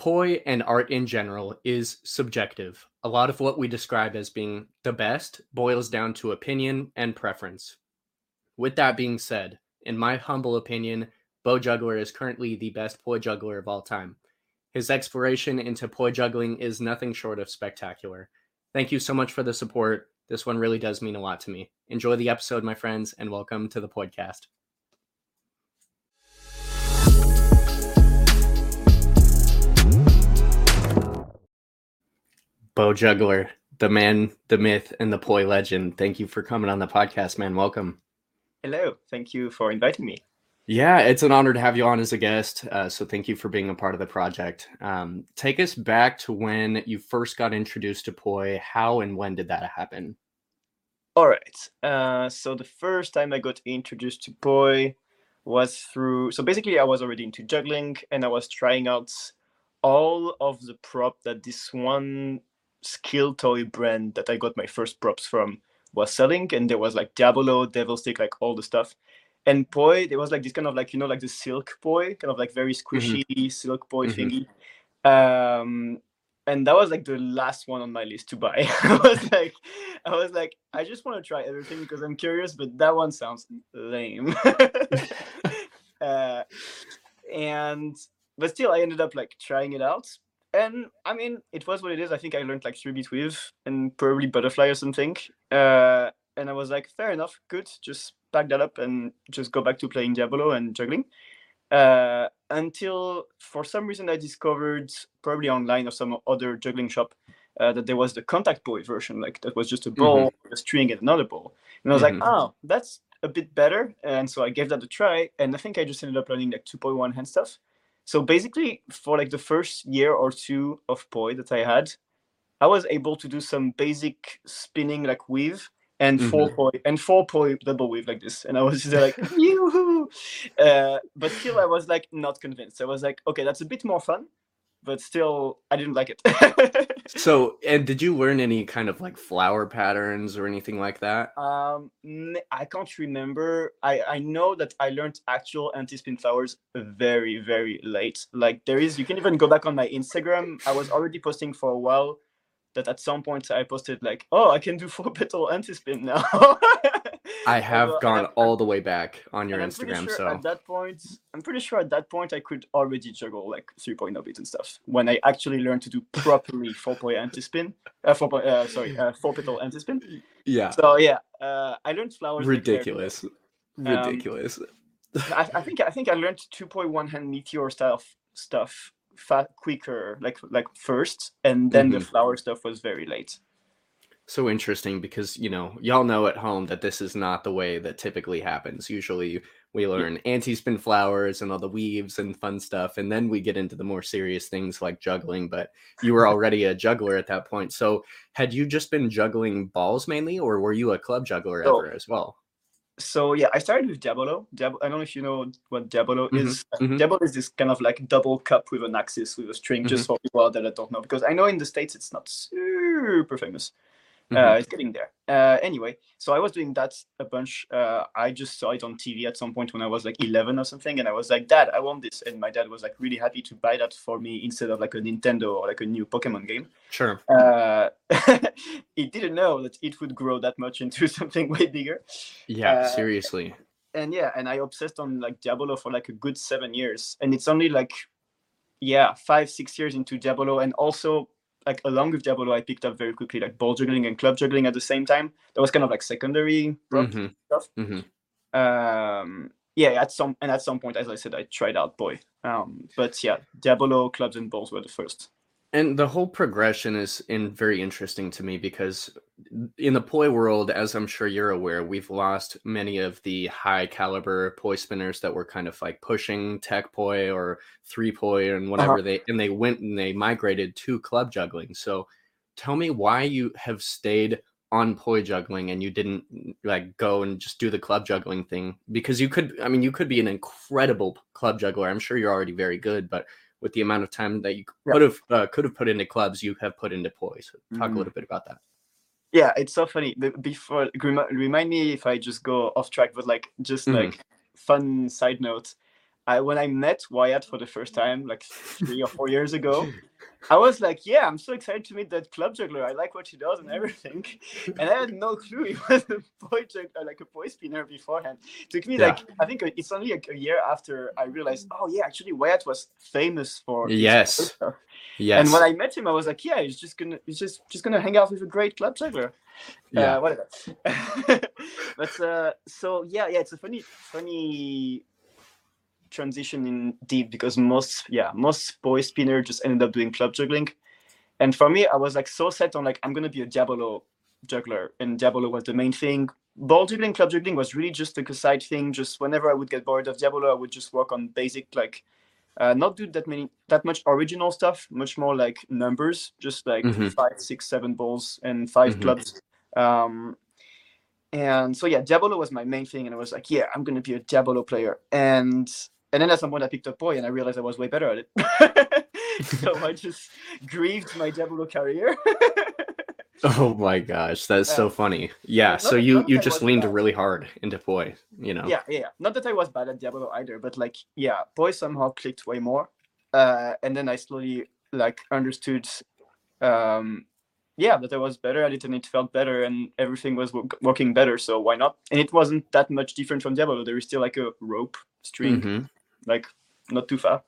poi and art in general is subjective. A lot of what we describe as being the best boils down to opinion and preference. With that being said, in my humble opinion, Bow Juggler is currently the best poi juggler of all time. His exploration into poi juggling is nothing short of spectacular. Thank you so much for the support. This one really does mean a lot to me. Enjoy the episode, my friends, and welcome to the podcast. Bow Juggler, the man, the myth, and the poi legend. Thank you for coming on the podcast, man. Welcome. Hello. Thank you for inviting me. Yeah, it's an honor to have you on as a guest. Uh, so thank you for being a part of the project. Um, take us back to when you first got introduced to poi. How and when did that happen? All right. Uh, so the first time I got introduced to poi was through. So basically, I was already into juggling, and I was trying out all of the prop that this one skill toy brand that I got my first props from was selling, and there was like Diabolo, Devil Stick, like all the stuff. And poi, there was like this kind of like you know like the silk poi, kind of like very mm-hmm. squishy mm-hmm. silk poi mm-hmm. thingy. Um, and that was like the last one on my list to buy. I was like, I was like, I just want to try everything because I'm curious, but that one sounds lame. uh, and but still, I ended up like trying it out and I mean, it was what it is. I think I learned like three beat weave and probably butterfly or something. Uh, and I was like, fair enough, good. Just pack that up and just go back to playing Diabolo and juggling. Uh, until for some reason I discovered probably online or some other juggling shop uh, that there was the contact poi version, like that was just a ball, mm-hmm. a string, and another ball. And I was mm-hmm. like, oh, that's a bit better. And so I gave that a try. And I think I just ended up learning like 2.1 hand stuff. So basically, for like the first year or two of poi that I had, I was able to do some basic spinning like weave and mm-hmm. four poi and four poi double weave like this, and I was just like, yoo uh, but still, I was like not convinced. I was like, okay, that's a bit more fun, but still I didn't like it. so, and did you learn any kind of like flower patterns or anything like that? Um, I can't remember. I I know that I learned actual anti-spin flowers very very late. Like there is, you can even go back on my Instagram. I was already posting for a while. That at some point I posted like, oh, I can do four petal anti-spin now. I have gone all the way back on your Instagram. Sure so at that point, I'm pretty sure at that point I could already juggle like 3.0 beats and stuff. When I actually learned to do properly four point anti spin, uh, four point, uh, sorry, uh, four petal anti spin. Yeah. So yeah, uh, I learned flowers. Ridiculous. Ridiculous. Um, I, I, think I think I learned 2.1 hand meteor style stuff fat quicker, like like first, and then mm-hmm. the flower stuff was very late. So interesting because you know y'all know at home that this is not the way that typically happens. Usually we learn anti-spin flowers and all the weaves and fun stuff and then we get into the more serious things like juggling but you were already a juggler at that point. So had you just been juggling balls mainly or were you a club juggler so, ever as well so yeah i started with diabolo Diab- i don't know if you know what diabolo mm-hmm, is mm-hmm. diabolo is this kind of like double cup with an axis with a string mm-hmm. just for people out there that don't know because i know in the states it's not super famous uh, mm-hmm. Uh, it's getting there. Uh, anyway, so I was doing that a bunch. Uh, I just saw it on TV at some point when I was like 11 or something, and I was like, "Dad, I want this," and my dad was like really happy to buy that for me instead of like a Nintendo or like a new Pokemon game. Sure. Uh, he didn't know that it would grow that much into something way bigger. Yeah, seriously. And yeah, and I obsessed on like diabolo for like a good seven years, and it's only like yeah five six years into diabolo and also like along with Diabolo, I picked up very quickly like ball juggling and club juggling at the same time. That was kind of like secondary mm-hmm. stuff. Mm-hmm. Um, yeah, at some and at some point, as I said, I tried out poi. Um, but yeah, Diabolo, clubs, and balls were the first and the whole progression is in very interesting to me because in the poi world as i'm sure you're aware we've lost many of the high caliber poi spinners that were kind of like pushing tech poi or three poi and whatever uh-huh. they and they went and they migrated to club juggling so tell me why you have stayed on poi juggling and you didn't like go and just do the club juggling thing because you could i mean you could be an incredible club juggler i'm sure you're already very good but with the amount of time that you could have uh, could have put into clubs, you have put into poi. So talk mm-hmm. a little bit about that. Yeah, it's so funny. Before remind me if I just go off track, but like just mm-hmm. like fun side note. I when I met Wyatt for the first time, like three or four years ago, I was like, yeah, I'm so excited to meet that club juggler. I like what he does and everything. And I had no clue he was a poi juggler, like a poi spinner beforehand. It took me Yeah. like I think it's only like a year after I realized, oh yeah, actually Wyatt was famous for Yes. Yes. And when I met him, I was like, yeah, he's just gonna he's just just gonna hang out with a great club juggler. yeah. Uh, whatever. but uh, so yeah, yeah, it's a funny, funny transition in deep because most, yeah, most poi spinner just ended up doing club juggling, and for me, I was like so set on like I'm gonna be a diabolo juggler, and diabolo was the main thing. Ball juggling, club juggling was really just like a side thing. Just whenever I would get bored of diabolo, I would just work on basic like. Uh, not do that many that much original stuff much more like numbers just like Mhm. five six seven balls and 5 Mhm. clubs um and so yeah diabolo was my main thing and i was like yeah i'm gonna be a diabolo player and and then at some point i picked up poi and i realized i was way better at it so i just grieved my Diabolo career Oh my gosh, that's so funny. Yeah, so that- you you just leaned bad. really hard into poi, you know. yeah, yeah yeah not that i was bad at Diabolo either but like yeah poi somehow clicked way more uh and then i slowly like understood um yeah that i was better at it and it felt better and everything was wo- working better so why not and it wasn't that much different from diabolo there is still like a rope string Mhm. Like not too far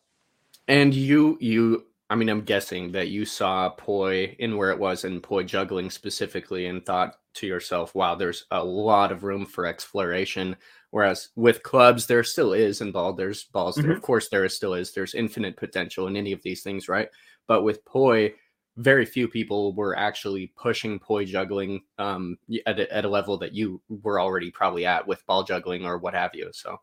And you you I mean I'm guessing that you saw poi in where it was and poi juggling specifically and thought to yourself, wow, there's a lot of room for exploration. Whereas with clubs, there still is and ball, there's balls there. Of course, there is still is. There's infinite potential in any of these things, right? But with poi, very few people were actually pushing poi juggling um, at, a, at a level that you were already probably at with ball juggling or what have you. So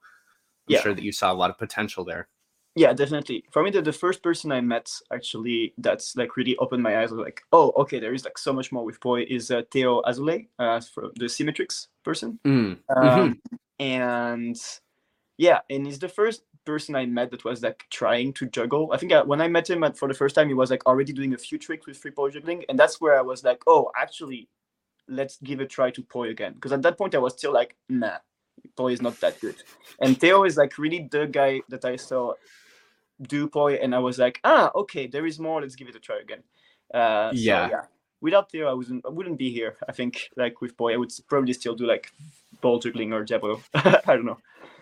Yeah. sure that you saw a lot of potential there. yeah definitely. For me the, the first person i met actually that's like really opened my eyes. Like oh okay there is like so much more with poi is uh, theo azule uh, for the symmetrics person. Mm. um, and yeah and he's the first person i met that was like trying to juggle. I think I, when i met him at, for the first time he was like already doing a few tricks with free poi juggling and that's where i was like oh actually let's give a try to poi again. Because at that point i was still like nah poi is not that good and theo is like really the guy that i saw do poi and i was like ah okay there is more let's give it a try again uh so, Yeah. yeah without theo i wasn't i wouldn't be here i think like with poi i would probably still do like ball juggling or diabolo i don't know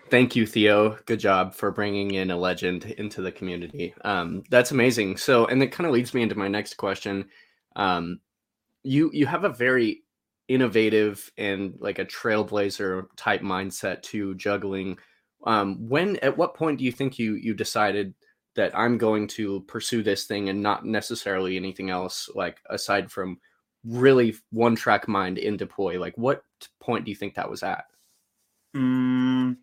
Thank you, Theo. Good job for bringing in a legend into the community. Um, that's amazing. So, and it kind of leads me into my next question. Um, you you have a very innovative and like a trailblazer type mindset to juggling. Um, when at what point do you think you you decided that I'm going to pursue this thing and not necessarily anything else, like aside from really one track mind in deploy Like, what point do you think that was at? Mm,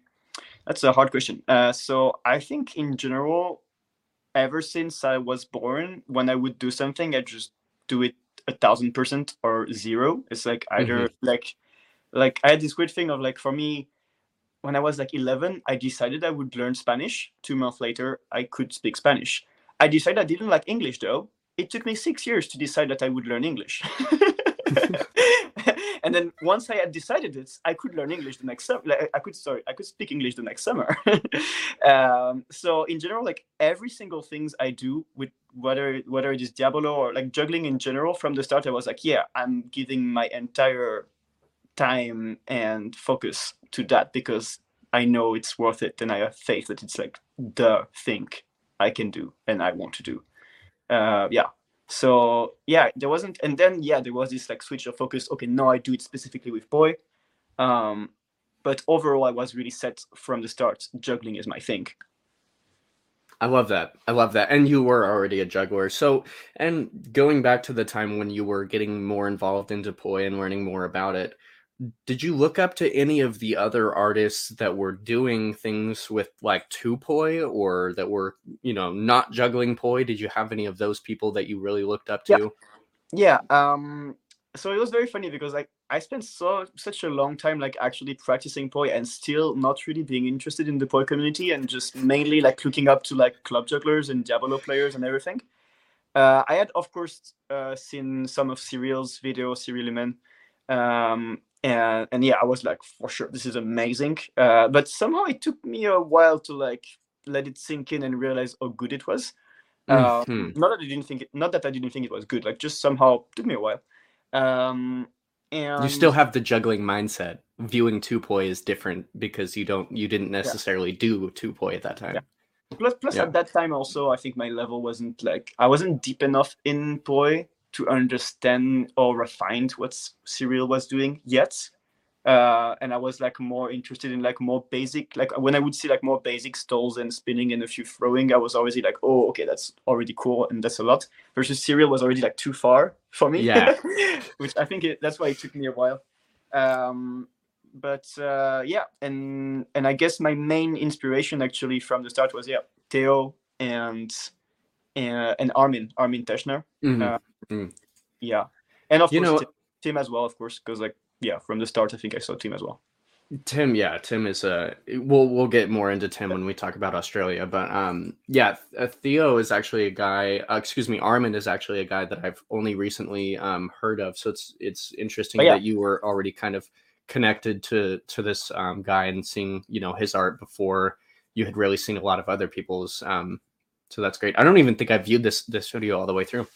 that's a hard question. Uh, so I think in general, ever since I was born, when I would do something, I just do it a thousand percent or zero. It's like either mm-hmm. like, like I had this weird thing of like for me, when I was like 11, I decided I would learn Spanish. Two months later, I could speak Spanish. I decided I didn't like English though. It took me six years to decide that I would learn English. and then once I had decided it, I could learn English the next summer. Like, I could sorry, I could speak English the next summer. um, so in general, like every single things I do with whether whether it is Diabolo or like juggling in general, from the start I was like, yeah, I'm giving my entire time and focus to that because I know it's worth it and I have faith that it's like the thing I can do and I want to do. Uh, yeah. So yeah, there wasn't, and then yeah, there was this like switch of focus. Okay, now I do it specifically with poi, um, but overall I was really set from the start. Juggling is my thing. I love that. I love that. And you were already a juggler. So, and going back to the time when you were getting more involved into poi and learning more about it, did you look up to any of the other artists that were doing things with like two poi or that were, you know, not juggling poi? Did you have any of those people that you really looked up to? Yeah. Um. So it was very funny because like I spent so such a long time like actually practicing poi and still not really being interested in the poi community and just mainly like looking up to like club jugglers and Diabolo players and everything. Uh, I had of course uh, seen some of Cyril's videos, Cyril Iman, um, and and yeah, I was like for sure this is amazing. Uh, but somehow it took me a while to like let it sink in and realize how good it was. Um, Mhm. not that I didn't think it, not that I didn't think it was good. Like just somehow took me a while. Um, and You still have the juggling mindset. Viewing two poi is different because you don't you didn't necessarily do two poi at that time. plus plus Yeah. at that time also I think my level wasn't like I wasn't deep enough in poi to understand or refined what s- Cyril was doing yet. Uh, and I was like more interested in like more basic, like when I would see like more basic stalls and spinning and a few throwing, I was already like, oh, okay, that's already cool and that's a lot. Versus Cyril was already like too far for me. Yeah. which I think it, that's why it took me a while. Um, but uh, yeah, and and I guess my main inspiration actually from the start was yeah Theo and and, and Armin Armin Teschner. Mhm. Uh, Yeah, and of You course know- Tim, as well, of course, because like yeah, from the start I think I saw Tim as well. Tim, yeah, Tim is uh we'll we'll get more into Tim when we talk about Australia, but um yeah, uh, Theo is actually a guy, uh, excuse me, Armin is actually a guy that I've only recently um heard of. So it's it's interesting Oh, yeah. that you were already kind of connected to to this um guy and seeing, you know, his art before you had really seen a lot of other people's um so that's great. I don't even think I viewed this this video all the way through.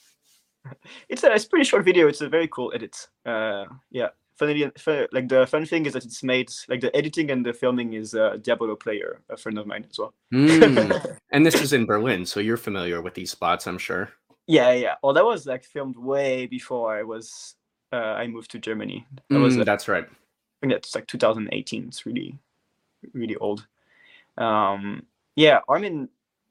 It's a it's a pretty short video. It's a very cool edit. Uh, yeah. Funnily, fu- like the fun thing is that it's made like the editing and the filming is a Diabolo player, a friend of mine as well. Mm. and this is in Berlin, so you're familiar with these spots, I'm sure. Yeah, yeah. Well, that was like filmed way before I was uh, I moved to Germany. That was Mm, uh, that's right. I think that's like 2018. It's really, really old. Um, yeah, Armin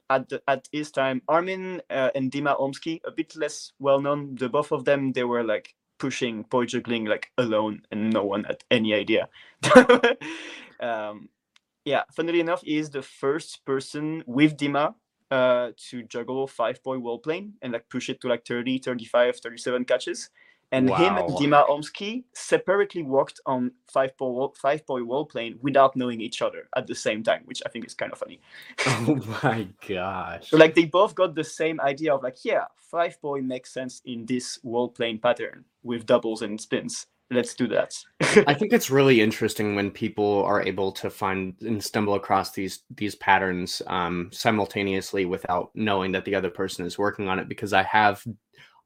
at at his time, Armin uh, and Dima Omsky, a bit less well known. The both of them, they were like pushing poi juggling like alone, and no one had any idea. um, yeah, funnily enough, he is the first person with Dima uh, to juggle five poi wall plane and like push it to like 30, 35, 37 catches. And him and Dima Omsky separately worked on five wall, five wall plane without knowing each other at the same time, which I think is kind of funny. Oh my gosh. So like they both got the same idea of like, yeah, five poi makes sense in this wall plane pattern with doubles and spins. Let's do that. I think it's really interesting when people are able to find and stumble across these these patterns um, simultaneously without knowing that the other person is working on it. Because I have,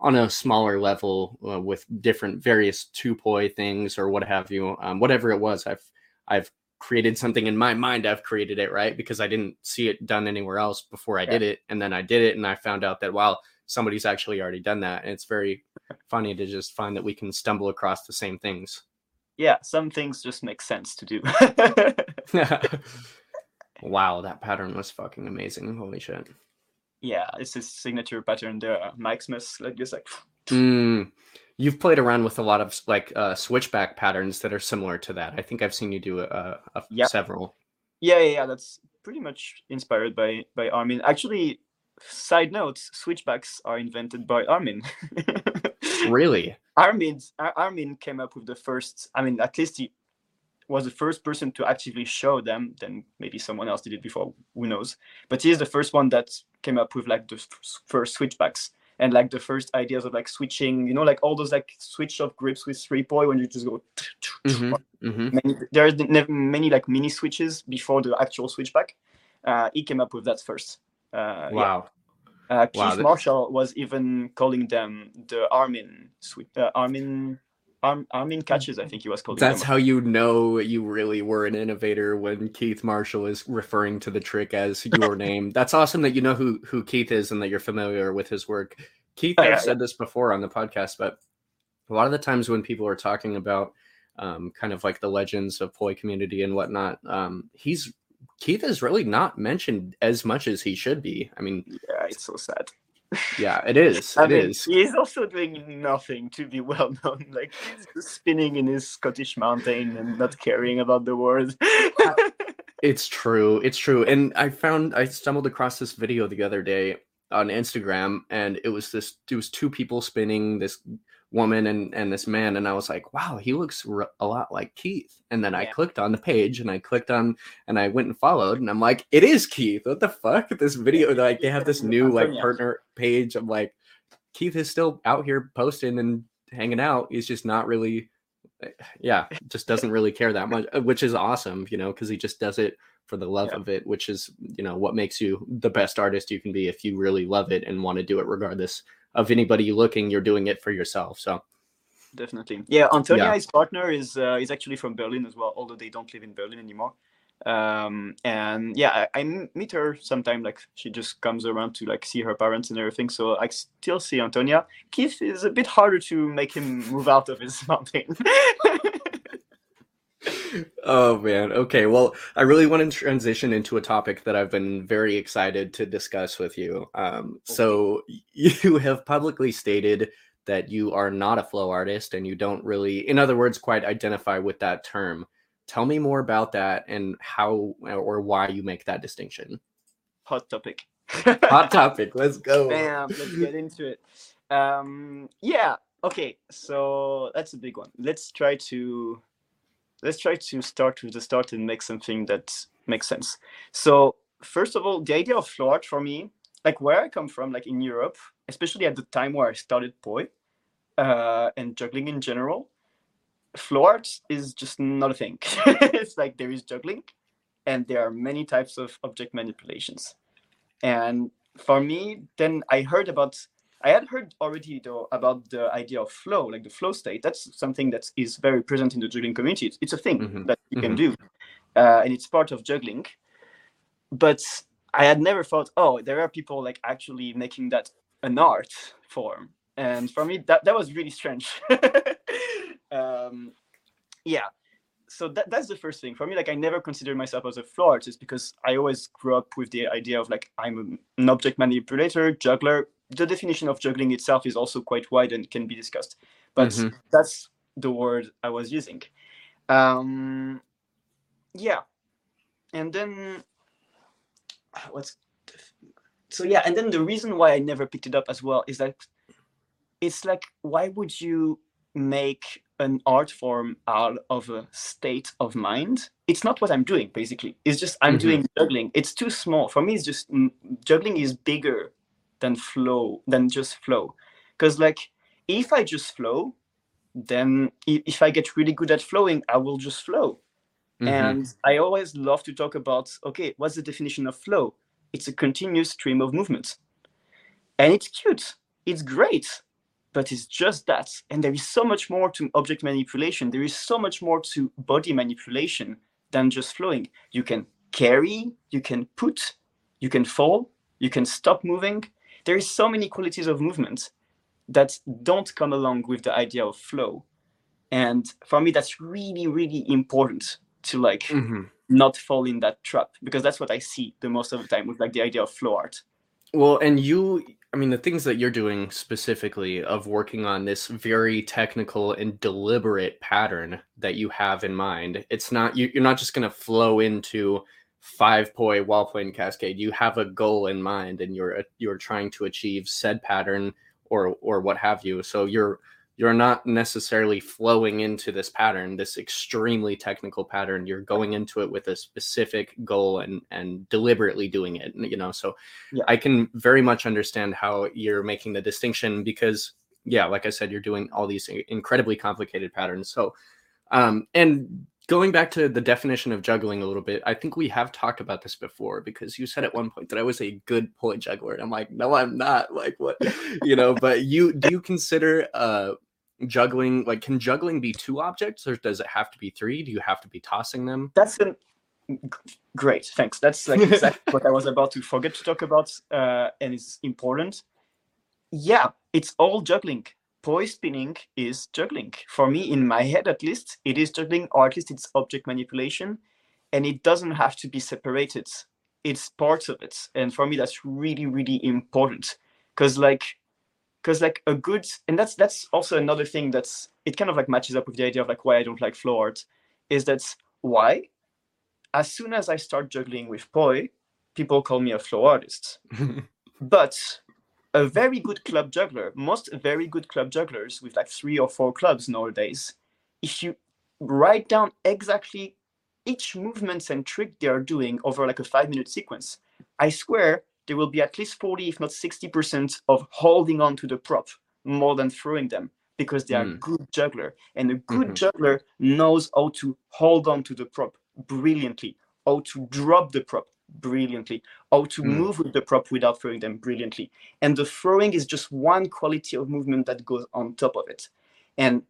on a smaller level, uh, with different various two poi things or what have you, um, whatever it was, I've I've created something in my mind. I've created it right because I didn't see it done anywhere else before I Yeah. did it, and then I did it, and I found out that wow, somebody's actually already done that, and it's very funny to just find that we can stumble across the same things. yeah, some things just make sense to do. wow, that pattern was fucking amazing. Holy shit. Yeah, it's his signature pattern there. Mike Maximus, like just like Mm, you've played around with a lot of like uh, switchback patterns that are similar to that. I think I've seen you do a, a Yep. several. Yeah, yeah, yeah. That's pretty much inspired by by Armin. Actually, side notes: switchbacks are invented by Armin. Really? Armin Ar- Armin came up with the first. I mean, at least he was the first person to actively show them. Then maybe someone else did it before. Who knows? But he is the first one that came up with like the first switchbacks and like the first ideas of like switching. You know, like all those like switch of grips with three point when you just go. hmm hmm many, there are many like mini switches before the actual switchback. Uh, he came up with that first. Uh, yeah. Wow. Uh, Keith Wow, Marshall was even calling them the Armin switch. Uh, Armin. Arm, Armin catches, I think he was calling That's how you know you really were an innovator when Keith Marshall is referring to the trick as your name. That's awesome that you know who who Keith is and that you're familiar with his work. Keith, Oh, I've yeah, said this before on the podcast, but a lot of the times when people are talking about um, kind of like the legends of poi community and whatnot, um, he's Keith is really not mentioned as much as he should be. I mean, Yeah, it's so sad. Yeah, it is. I It mean, is. he's also doing nothing to be well known. Like he's spinning in his Scottish mountain and not caring about the world. It's true. It's true. And I found I stumbled across this video the other day on Instagram, and it was this. It was two people spinning this woman and and this man, and I was like, wow, he looks r- a lot like Keith. And then I clicked on the page, and I clicked on, and I went and followed, and I'm like, it is Keith. What the fuck? This video, like they have this new like partner page. I'm like, Keith is still out here posting and hanging out. He's just not really. Yeah, just doesn't really care that much, uh, which is awesome, you know, because he just does it for the love Yeah. of it, which is you know what makes you the best artist you can be if you really love it and want to do it regardless of anybody looking. You're doing it for yourself. So definitely. Yeah, Antonia, Yeah. his partner, is uh, is actually from Berlin as well, although they don't live in Berlin anymore. Um, and yeah, I meet her sometime. Like she just comes around to like see her parents and everything. So I still see Antonia. Keith is a bit harder to make him move out of his mountain. Oh man. Okay. Well, I really want to transition into a topic that I've been very excited to discuss with you. Um, so you have publicly stated that you are not a flow artist and you don't really, in other words, quite identify with that term. Tell me more about that and how or why you make that distinction. Hot topic. Hot topic. Let's go. Bam, let's get into it. Um, yeah, okay, so that's a big one. Let's try to let's try to start with the start and make something that makes sense. So first of all, the idea of flow art for me, like where I come from, like in Europe, especially at the time where I started poi uh, and juggling in general, flow art is just not a thing. it's like there is juggling, and there are many types of object manipulations. And for me, then I heard about I had heard already though about the idea of flow, like the flow state. That's something that is very present in the juggling community. It's, it's a thing Mhm. that you can Mhm. do, uh, and it's part of juggling. But I had never thought, oh, there are people like actually making that an art form. And for me, that that was really strange. um, yeah, so that, that's the first thing for me like i never considered myself as a flow artist because i always grew up with the idea of like i'm an object manipulator juggler the definition of juggling itself is also quite wide and can be discussed but Mhm. that's the word i was using. Um yeah. And then what's the so yeah and then the reason why i never picked it up as well is that it's like why would you make an art form out of a state of mind? It's not what i'm doing basically. It's just i'm Mhm. doing juggling. It's too small. For me it's just mm, juggling is bigger than flow than just flow because like if i just flow then if i get really good at flowing i will just flow Mhm. and I always love to talk about okay, what's the definition of flow? It's a continuous stream of movement. And it's cute, it's great, but it's just that. And there is so much more to object manipulation, there is so much more to body manipulation than just flowing. You can carry, you can put, you can fall, you can stop moving. There is so many qualities of movement that don't come along with the idea of flow. And for me, that's really, really important to like Mhm. not fall in that trap because that's what I see the most of the time with like the idea of flow art. Well, and you, I mean, the things that you're doing specifically of working on this very technical and deliberate pattern that you have in mind, it's not, you, you're not just going to flow into five poi while playing Cascade. You have a goal in mind and you're, you're trying to achieve said pattern or, or what have you. So you're, you're not necessarily flowing into this pattern, this extremely technical pattern. You're going into it with a specific goal and, and deliberately doing it, you know? So, I can very much understand how you're making the distinction because, yeah, like I said, you're doing all these incredibly complicated patterns. So, um, and going back to the definition of juggling a little bit, I think we have talked about this before because you said at one point that I was a good poi juggler. And I'm like, no, I'm not. Like, what, you know, but you do you consider uh, juggling like can juggling be two objects or does it have to be three? Do you have to be tossing them? That's an great, thanks. That's like exactly what I was about to forget to talk about, uh, and it's important. Yeah, it's all juggling. Poi spinning is juggling. For me, in my head at least, it is juggling, or at least it's object manipulation, and it doesn't have to be separated. It's parts of it, and for me, that's really, really important. Because like, because like a good, and that's that's also another thing that's it kind of like matches up with the idea of like why I don't like flow art, is that why as soon as I start juggling with poi, people call me a flow artist. But a very good club juggler, most very good club jugglers with like three or four clubs nowadays, if you write down exactly each movements and trick they are doing over like a five minute sequence, I swear there will be at least 40, if not 60% of holding on to the prop more than throwing them because they are Mm. good juggler. And a good Mhm. juggler knows how to hold on to the prop brilliantly how to drop the prop brilliantly, how to Mm. move with the prop without throwing them brilliantly. And the throwing is just one quality of movement that goes on top of it. And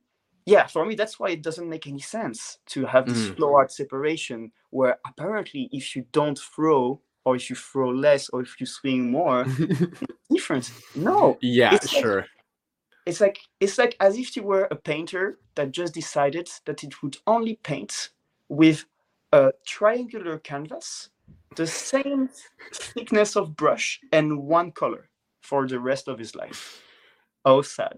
yeah, for me, that's why it doesn't make any sense to have this Mm. flow art separation where apparently if you don't throw or if you throw less or if you swing more, different. No, yeah, It's like- sure. it's like it's like as if you were a painter that just decided that it would only paint with a triangular canvas the same thickness of brush and one color for the rest of his life oh sad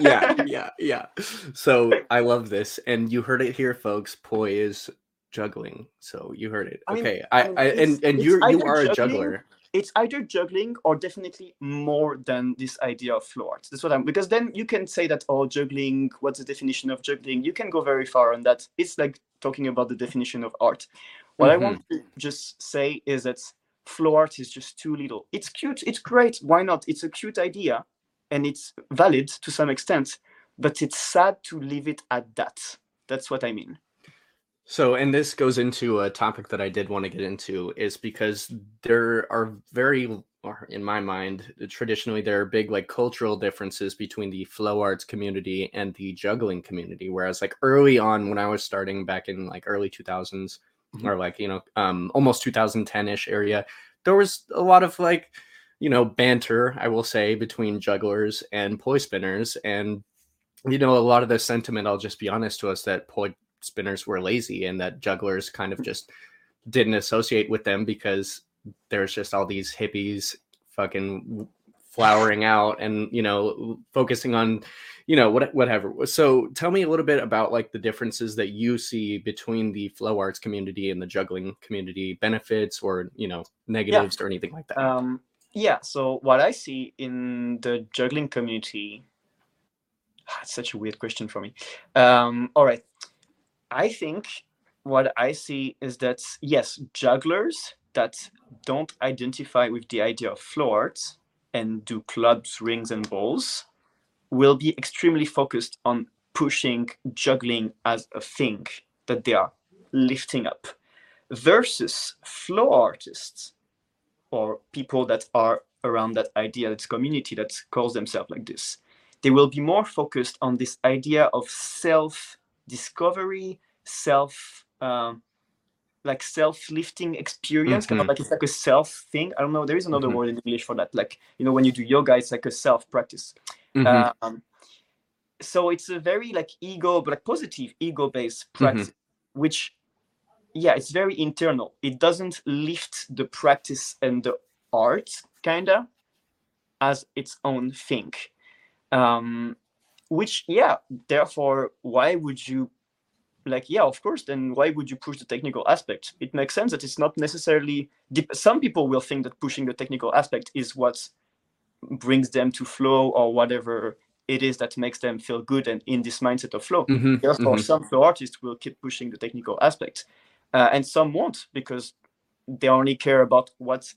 yeah, yeah, yeah. So I love this, and you heard it here, folks. Poi is juggling, so you heard it. Okay, I I, mean, I, and and it's you are a juggler. it's either juggling or definitely more than this idea of flow art. That's what I'm because then you can say that oh juggling, what's the definition of juggling? You can go very far on that. It's like talking about the definition of art. What I want mm-hmm. to just say is that flow art is just too little. It's cute, it's great. Why not? It's a cute idea and it's valid to some extent, but it's sad to leave it at that. That's what I mean. So, and this goes into a topic that I did want to get into is because there are very, in my mind, traditionally there are big like cultural differences between the flow arts community and the juggling community. Whereas, like early on, when I was starting back in like early 2000s Mhm. or like, you know, um, almost 2010 ish area, there was a lot of like, you know, banter, I will say, between jugglers and poi spinners. And, you know, a lot of the sentiment, I'll just be honest to us, that poi spinners were lazy and that jugglers kind of just didn't associate with them because there's just all these hippies fucking flowering out and you know focusing on you know what whatever so tell me a little bit about like the differences that you see between the flow arts community and the juggling community benefits or you know negatives or anything like that Um, yeah. So what I see in the juggling community, it's such a weird question for me. Um, all right, I think what I see is that yes, jugglers that don't identify with the idea of flow arts and do clubs, rings, and balls will be extremely focused on pushing juggling as a thing that they are lifting up versus flow artists or people that are around that idea, that community that calls themselves like this. They will be more focused on this idea of self discovery, self um, like self lifting experience, kind of like it's like a self thing. I don't know. There is another Mhm. word in English for that. Like you know, when you do yoga, it's like a self practice. Mhm. Um, so it's a very like ego, but like positive ego based Mm-hmm. practice, which yeah, it's very internal. It doesn't lift the practice and the art kinda as its own thing. Um, which yeah, therefore, why would you like yeah, of course, then why would you push the technical aspect? It makes sense that it's not necessarily some people will think that pushing the technical aspect is what brings them to flow or whatever it is that makes them feel good and in this mindset of flow. Mhm, Therefore, mhm. some flow artists will keep pushing the technical aspect, uh, and some won't because they only care about what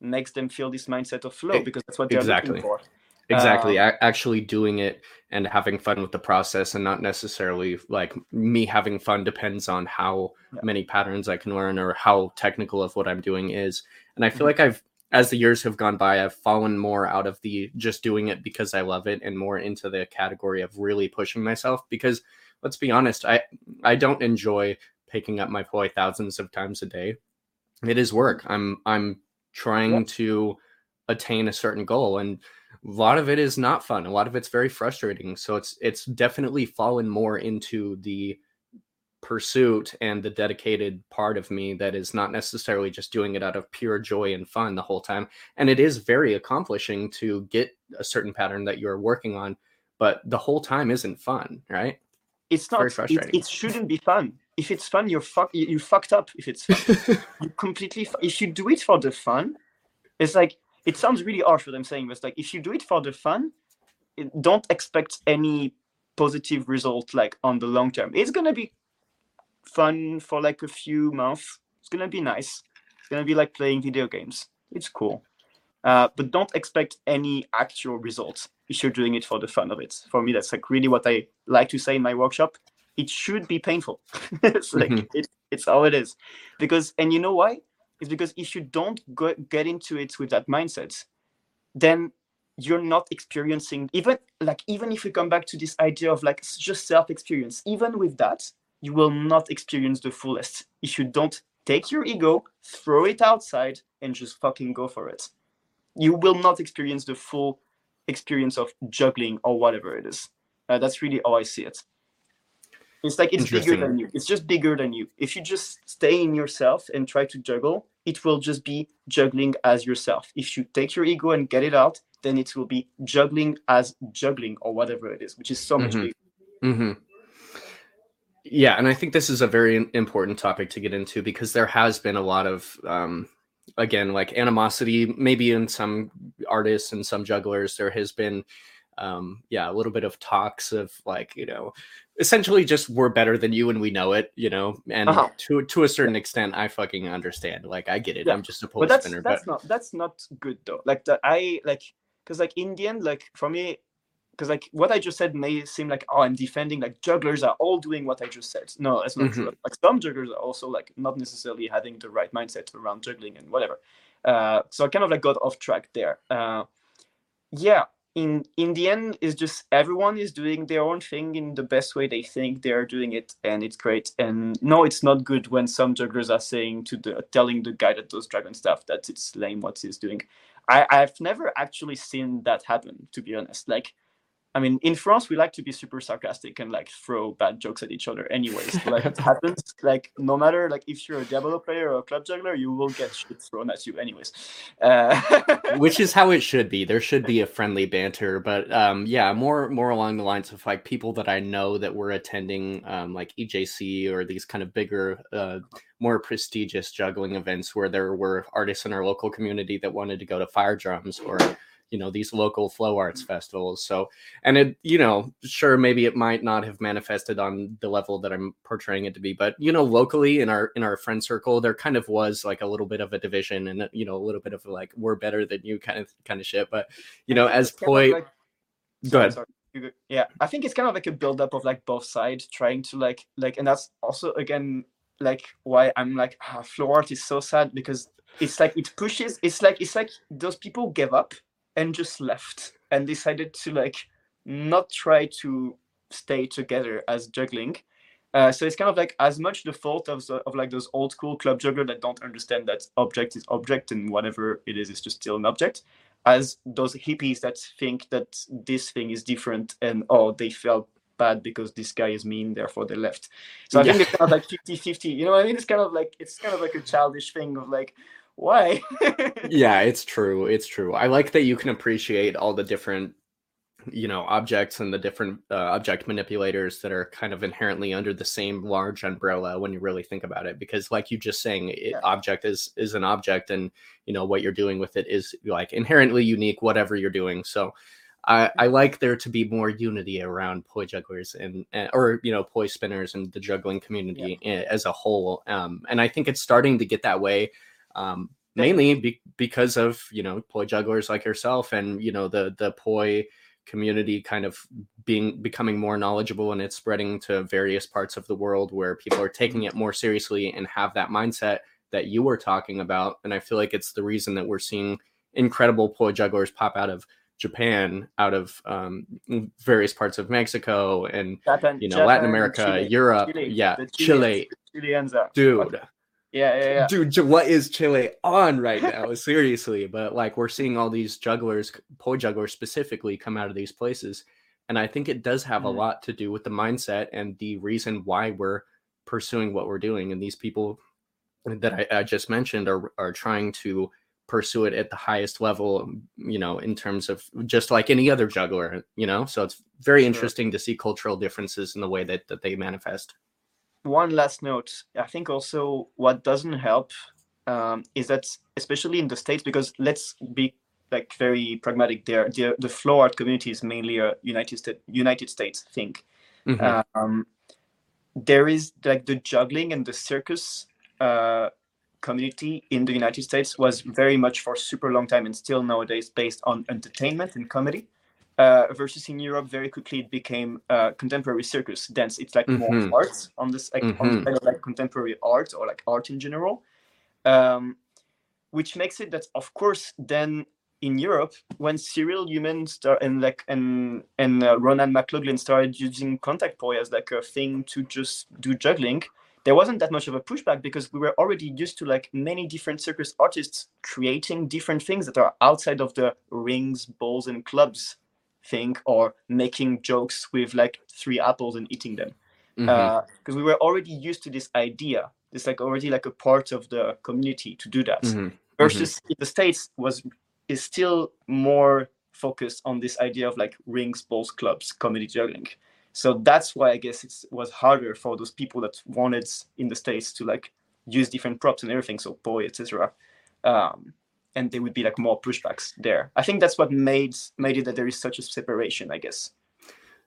makes them feel this mindset of flow because that's what they're exactly. looking for. Exactly Um, a- actually doing it and having fun with the process and not necessarily like me having fun depends on how Yeah. many patterns i can learn or how technical of what i'm doing is and i feel Mhm. like i've as the years have gone by i've fallen more out of the just doing it because i love it and more into the category of really pushing myself because let's be honest i i don't enjoy picking up my poi thousands of times a day it is work i'm i'm trying Yeah. to attain a certain goal and a lot of it is not fun a lot of it's very frustrating so it's it's definitely fallen more into the pursuit and the dedicated part of me that is not necessarily just doing it out of pure joy and fun the whole time and it is very accomplishing to get a certain pattern that you're working on but the whole time isn't fun right It's not. very It, frustrating. it shouldn't be fun. If it's fun, you're fuck. You, you fucked up. If it's you completely. fu- If you do it for the fun, it's like it sounds really harsh what I'm saying, but like if you do it for the fun, don't expect any positive result like on the long term. It's gonna be fun for like a few months. It's gonna be nice. It's gonna be like playing video games. It's cool. Uh, but don't expect any actual results if you're doing it for the fun of it. For me, that's like really what I like to say in my workshop. It should be painful. it's like Mhm. it, it's how it is because and you know why it's because if you don't go, get into it with that mindset then you're not experiencing even like even if we come back to this idea of like just self experience even with that you will not experience the fullest. If you don't take your ego throw it outside and just fucking go for it. You will not experience the full experience of juggling or whatever it is. Uh, that's really how i see it it's like it's bigger than you it's just bigger than you if you just stay in yourself and try to juggle it will just be juggling as yourself if you take your ego and get it out then it will be juggling as juggling or whatever it is, which is so much mm-hmm. bigger. Mm-hmm. Yeah, and I think this is a very important topic to get into because there has been a lot of, um, again, like animosity, maybe in some artists and some jugglers. There has been, um, yeah, a little bit of talks of like, you know, essentially just we're better than you and we know it, you know. And uh-huh. to to a certain extent, I fucking understand. Like, I get it. Yeah. I'm just a pole but that's, spinner. That's but... not that's not good though. Like the I like because like in the end like for me because like what i just said may seem like oh i'm defending like jugglers are all doing what i just said no that's not mm-hmm. true like some jugglers are also like not necessarily having the right mindset around juggling and whatever uh, so i kind of like got off track there uh, yeah in in the end is just everyone is doing their own thing in the best way they think they're doing it and it's great and no it's not good when some jugglers are saying to the telling the guy that does dragon stuff that it's lame what he's doing I, I've never actually seen that happen, to be honest. Like, I mean, in France, we like to be super sarcastic and like throw bad jokes at each other, anyways. like it happens. Like no matter like if you're a Diabolo player or a club juggler, you will get shit thrown at you, anyways. Uh... Which is how it should be. There should be a friendly banter, but um, yeah, more more along the lines of like people that I know that were attending um, like EJC or these kind of bigger uh, more prestigious juggling events where there were artists in our local community that wanted to go to fire drums or you know these local flow arts festivals. So and it you know sure maybe it might not have manifested on the level that i'm portraying it to be but you know locally in our in our friend circle there kind of was like a little bit of a division and you know a little bit of like we're better than you kind of kind of shit. But you know as poi like, go ahead. sorry. Yeah. I think it's kind of like a buildup of like both sides trying to like like and that's also again like why I'm like ah, flow art is so sad because it's like it pushes. It's like it's like those people gave up and just left and decided to like not try to stay together as juggling. Uh, so it's kind of like as much the fault of, the, of like those old school club juggler that don't understand that object is object and whatever it is is just still an object as those hippies that think that this thing is different and oh they felt bad because this guy is mean, therefore they left. So I yeah. think it's kind of like 50 50. You know what I mean? It's kind of like, it's kind of like a childish thing of like, why? yeah, it's true. It's true. I like that you can appreciate all the different you know objects and the different uh, object manipulators that are kind of inherently under the same large umbrella when you really think about it because like you just saying it, yeah. object is is an object and you know what you're doing with it is like inherently unique whatever you're doing so I, I like there to be more unity around poi jugglers and, and, or you know poi spinners and the juggling community yeah. as a whole um, and i think it's starting to get that way um, mainly be, because of you know poi jugglers like yourself and you know the the poi community kind of being becoming more knowledgeable and it's spreading to various parts of the world where people are taking it more seriously and have that mindset that you were talking about. And i feel like it's the reason that we're seeing incredible poi jugglers pop out of Japan, out of um, various parts of Mexico and Japan, you know Japan, Latin America, Chile, Europe, Chile, yeah, Chile, dude. Yeah, yeah, yeah. Dude, what is Chile on right now? Seriously, but like we're seeing all these jugglers, poi jugglers specifically, come out of these places, and I think it does have mm. a lot to do with the mindset and the reason why we're pursuing what we're doing. And these people that I, I just mentioned are are trying to pursue it at the highest level, you know, in terms of just like any other juggler, you know. So it's very sure. interesting to see cultural differences in the way that, that they manifest. One last note. I think also what doesn't help um, is that especially in the states, because let's be like very pragmatic there. The, the flow art community is mainly a United States United States thing. Mm-hmm. Um, there is like the juggling and the circus uh, community in the United States was very much for super long time and still nowadays based on entertainment and comedy. Uh, versus in Europe, very quickly it became uh, contemporary circus dance. It's like Mhm. more art on this, like, on Mhm. kind of like contemporary art or like art in general, um, which makes it that, of course, then in Europe, when Cyril Human start and like and and uh, Ronan McLaughlin started using contact poi as like a thing to just do juggling, there wasn't that much of a pushback because we were already used to like many different circus artists creating different things that are outside of the rings, balls, and clubs thing or making jokes with like three apples and eating them. Because we were already used to this idea. It's like already like a part of the community to do that. Mhm. versus in the states was is still more focused on this idea of like rings balls clubs comedy juggling. So that's why i guess it was harder for those people that wanted in the states to like use different props and everything. So poi etc um, and there would be like more pushbacks there i think that's what made made it that there is such a separation i guess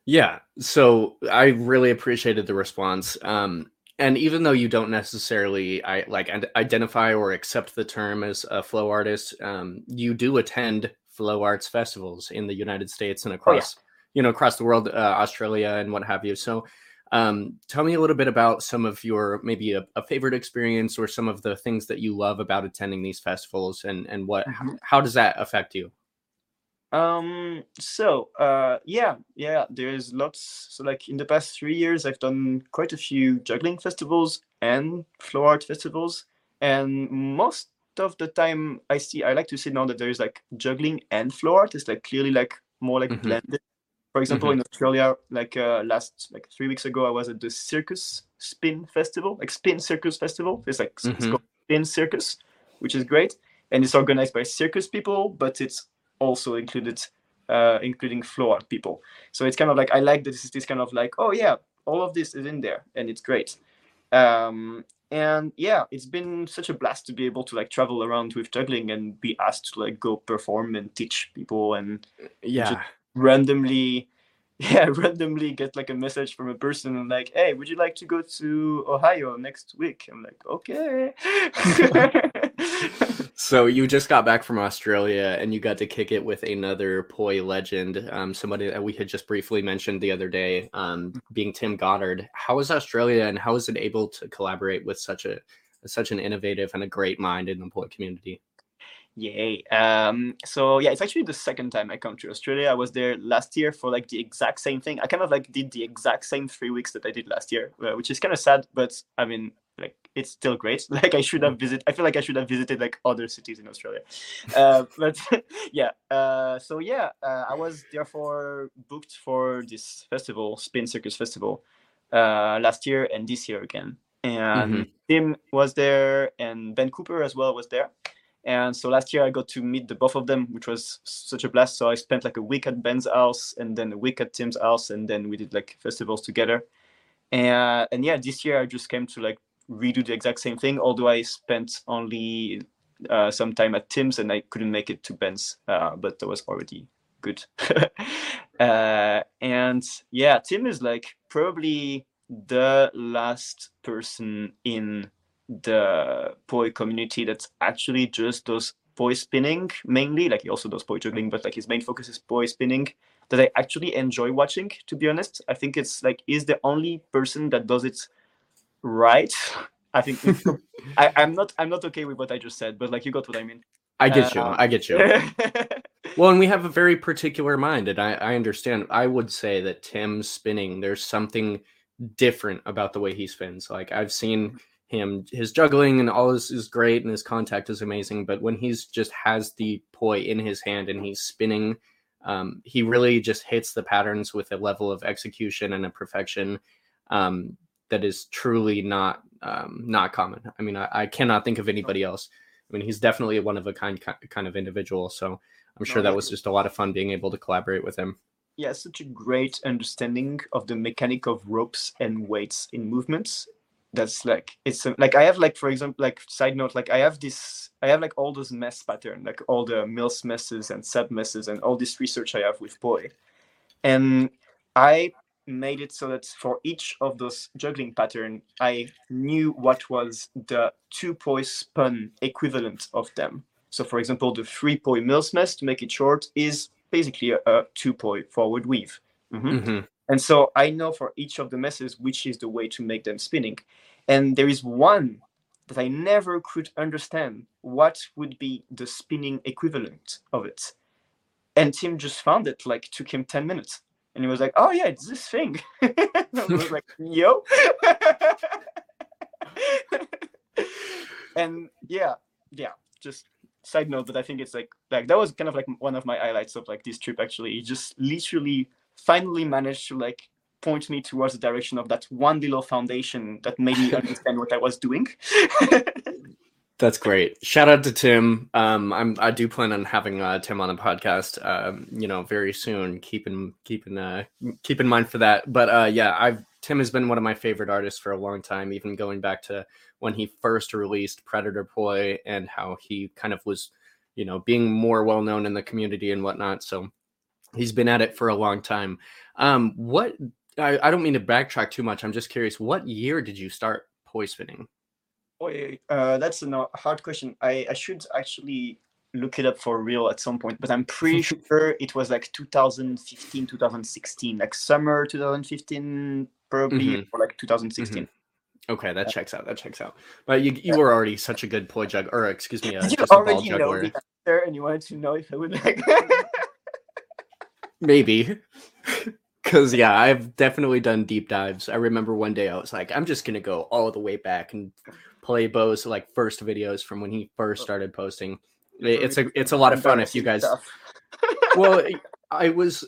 Yeah. So I really appreciated the response. Um, and even though you don't necessarily I like and identify or accept the term as a flow artist, um, you do attend flow arts festivals in the United States and across you know across the world, uh, Australia and what have you. So um, tell me a little bit about some of your maybe a, a favorite experience or some of the things that you love about attending these festivals and and what Mhm. how does that affect you? Um. So, uh, yeah, yeah. There's lots. So, like in the past three years, I've done quite a few juggling festivals and flow art festivals, and most of the time, I see. I like to see now that there is like juggling and flow art. It's like clearly like more like Mhm. blended. For example, in Australia, like uh, last like three weeks ago, I was at the Circus Spin Festival, like Spin Circus Festival. It's like it's Mhm. called Spin Circus, which is great, and it's organized by circus people, but it's also included uh, including flow people. So it's kind of like I like that this is this kind of like oh yeah, all of this is in there and it's great. Um, and yeah, it's been such a blast to be able to like travel around with juggling and be asked to like go perform and teach people and Yeah. Randomly yeah randomly get like a message from a person and like hey would you like to go to ohio next week i'm like okay So you just got back from Australia and you got to kick it with another poi legend, um, somebody that we had just briefly mentioned the other day, um, being Tim Goddard. How is Australia and how is it able to collaborate with such a such an innovative and a great mind in the poi community? Yay. Um, so yeah, it's actually the second time I come to Australia. I was there last year for like the exact same thing. I kind of like did the exact same three weeks that I did last year, uh, which is kind of sad, but I mean, like it's still great. Like I should have visited. I feel like I should have visited like other cities in Australia. Uh, but yeah. Uh, so yeah, uh, I was therefore booked for this festival, Spin Circus Festival, uh, last year and this year again. And Mhm. Tim was there, and Ben Cooper as well was there. And so last year I got to meet the both of them, which was such a blast. So I spent like a week at Ben's house and then a week at Tim's house, and then we did like festivals together. And and yeah, this year I just came to like redo the exact same thing. Although I spent only uh, some time at Tim's and I couldn't make it to Ben's, uh, but that was already good. uh, and yeah, Tim is like probably the last person in the poi community that's actually just does poi spinning mainly like he also does poi juggling but like his main focus is poi spinning that i actually enjoy watching to be honest i think it's like is the only person that does it right i think I, i'm not i'm not okay with what i just said but like you got what i mean I get you. Um, I get you. Well, and we have a very particular mind, and I, I understand. I would say that Tim's spinning, there's something different about the way he spins. Like I've seen him, his juggling and all is, is great, and his contact is amazing. But when he's just has the poi in his hand and he's spinning, um, he really just hits the patterns with a level of execution and a perfection um, that is truly not um, not common. I mean, I, I cannot think of anybody else. I mean, he's definitely a one of a kind kind of individual. So I'm sure that was just a lot of fun being able to collaborate with him. yeah such a great understanding of the mechanic of ropes and weights in movements that's like it's a, like i have like for example like side note like i have this i have like all those mess pattern like all the mills messes and sub messes and all this research i have with poi and i made it so that for each of those juggling pattern i knew what was the two poi spun equivalent of them so for example the three poi mills mess to make it short is basically a, a two poi forward weave. Mhm. hmm And so I know for each of the messes which is the way to make them spinning. And there is one that I never could understand what would be the spinning equivalent of it. And Tim just found it, like took him 10 minutes. And he was like, oh yeah, it's this thing. I was like, yo. and yeah, yeah, just side note, but I think it's like like that was kind of like one of my highlights of like this trip actually. He just literally finally managed to like point me towards the direction of that one little foundation that made me understand what I was doing. That's great. Shout out to Tim. Um, I'm I do plan on having uh, Tim on the podcast. Um, you know, very soon. Keep in keep in uh, keep in mind for that. But uh, yeah, I've Tim has been one of my favorite artists for a long time. Even going back to when he first released Predator Poi and how he kind of was, you know, being more well known in the community and whatnot. So he's been at it for a long time. Um, what I, I don't mean to backtrack too much. I'm just curious. What year did you start poi spinning? Oh, yeah, uh, that's a hard question. I, I should actually look it up for real at some point, but I'm pretty sure it was like 2015, 2016, like summer 2015, probably, Mhm. or like 2016. Okay, that checks out. That checks out. But you you were already such a good poi jug, or excuse me, you a ball already know juggler. the answer and you wanted to know if I would like? Maybe. Cause yeah, I've definitely done deep dives. I remember one day I was like, I'm just gonna go all the way back and play Bow's like first videos from when he first started posting. It's a it's a lot of fun if you guys. Well, I was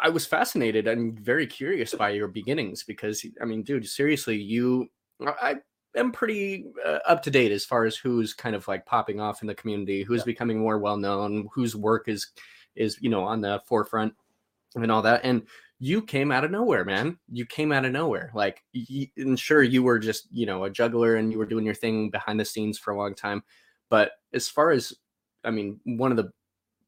I was fascinated and very curious by your beginnings because I mean, dude, seriously, you I am pretty uh, up to date as far as who's kind of like popping off in the community, who's Yeah. becoming more well known, whose work is is you know on the forefront and all that and you came out of nowhere man. You came out of nowhere. Like y- and sure you were just you know a juggler and you were doing your thing behind the scenes for a long time but as far as i mean one of the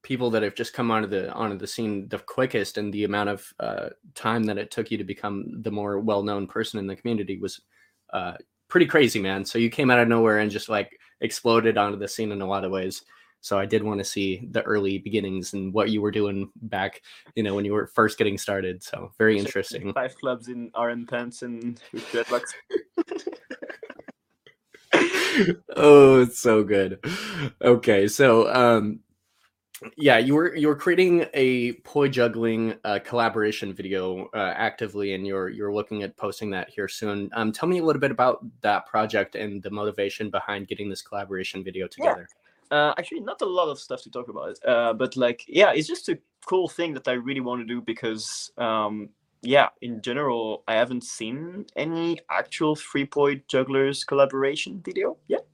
people that have just come onto the onto the scene the quickest and the amount of uh, time that it took you to become the more well-known person in the community was uh, pretty crazy man. So you came out of nowhere and just like exploded onto the scene in a lot of ways so i did want to see the early beginnings and what you were doing back you know when you were first getting started so very interesting. Five clubs in harem pants and with dreadlocks. oh it's so good. Okay so um yeah you were you were creating a poi juggling uh, collaboration video uh, actively and you're you're looking at posting that here soon. Um tell me a little bit about that project and the motivation behind getting this collaboration video together Uh, actually, not a lot of stuff to talk about, uh, but like, yeah, it's just a cool thing that I really want to do because, um, yeah, in general, I haven't seen any actual three poi jugglers collaboration video yet,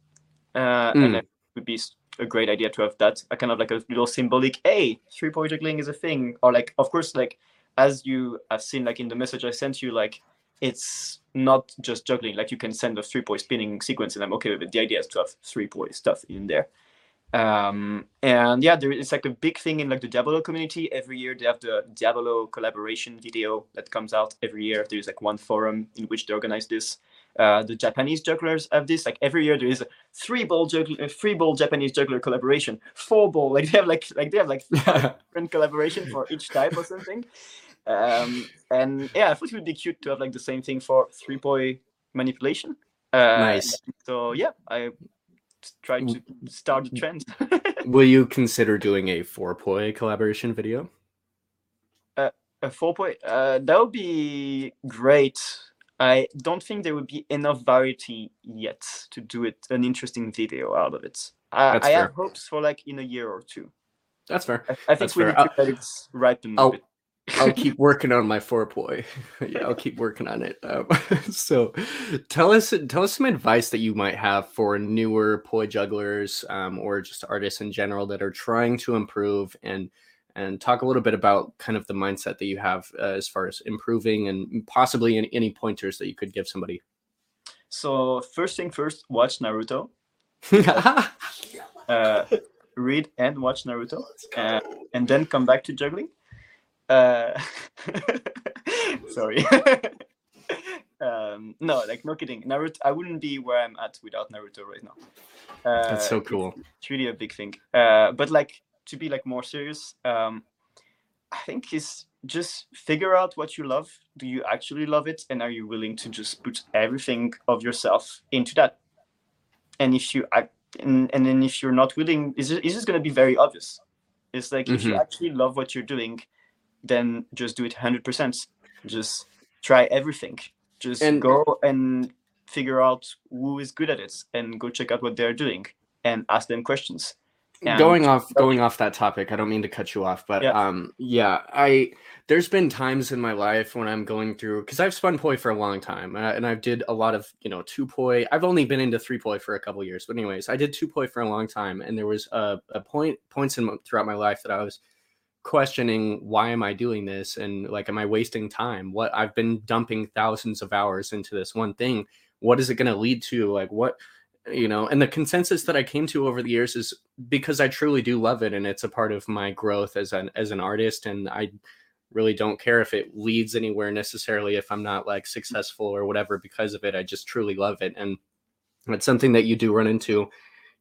uh, Mm. and it would be a great idea to have that. A kind of like a little symbolic, hey, three poi juggling is a thing, or like, of course, like as you have seen, like in the message I sent you, like it's not just juggling. Like you can send a three poi spinning sequence, and I'm okay with it. The idea is to have three poi stuff in there um and yeah there is like a big thing in like the diabolo community. Every year they have the diabolo collaboration video that comes out every year. There's like one forum in which they organize this. Uh the japanese jugglers have this. Like every year there is a three ball juggler three ball japanese juggler collaboration. Four ball. Like they have like like they have like different collaboration for each type or something. Um and yeah i thought it would be cute to have like the same thing for three poi manipulation. Uh nice. so yeah i tried to start the trend. will you consider doing a four poi collaboration video? A four poi uh that would be great. I don't think there would be enough variety yet to do it an interesting video out of it. Uh, That's i have hopes for like in a year or two. That's fair. I, I think That's we fair. need to let it ripen a I'll- bit I'll keep working on my four poi. yeah, I'll keep working on it. Um, so, tell us tell us some advice that you might have for newer poi jugglers um, or just artists in general that are trying to improve and and talk a little bit about kind of the mindset that you have uh, as far as improving and possibly any, any pointers that you could give somebody. so first thing first watch naruto uh read and watch naruto uh, and then come back to juggling uh sorry um no like no kidding naruto i wouldn't be where i'm at without naruto right now uh, That's so cool. it's really a big thing uh but like to be like more serious um I think is just figure out what you love. Do you actually love it, and are you willing to just put everything of yourself into that? And if you act, and, and then if you're not willing, is it, is this going to be very obvious? It's like if you Mhm. actually love what you're doing, then just do it 100%. Just try everything. Just And- go and figure out who is good at it and go check out what they're doing and ask them questions. And- going off going off that topic i don't mean to cut you off but Yeah. um yeah i there's been times in my life when i'm going through because i've spun poi for a long time uh, and i've did a lot of you know two poi i've only been into three poi for a couple years but anyways i did two poi for a long time and there was a, a point points in throughout my life that i was questioning why am i doing this? And like am i wasting time? What i've been dumping thousands of hours into this one thing. What is it going to lead to? Like what you know and the consensus that i came to over the years is because i truly do love it and it's a part of my growth as an as an artist and i really don't care if it leads anywhere necessarily if i'm not like mm. successful or whatever because of it. I just truly love it and it's something that you do run into.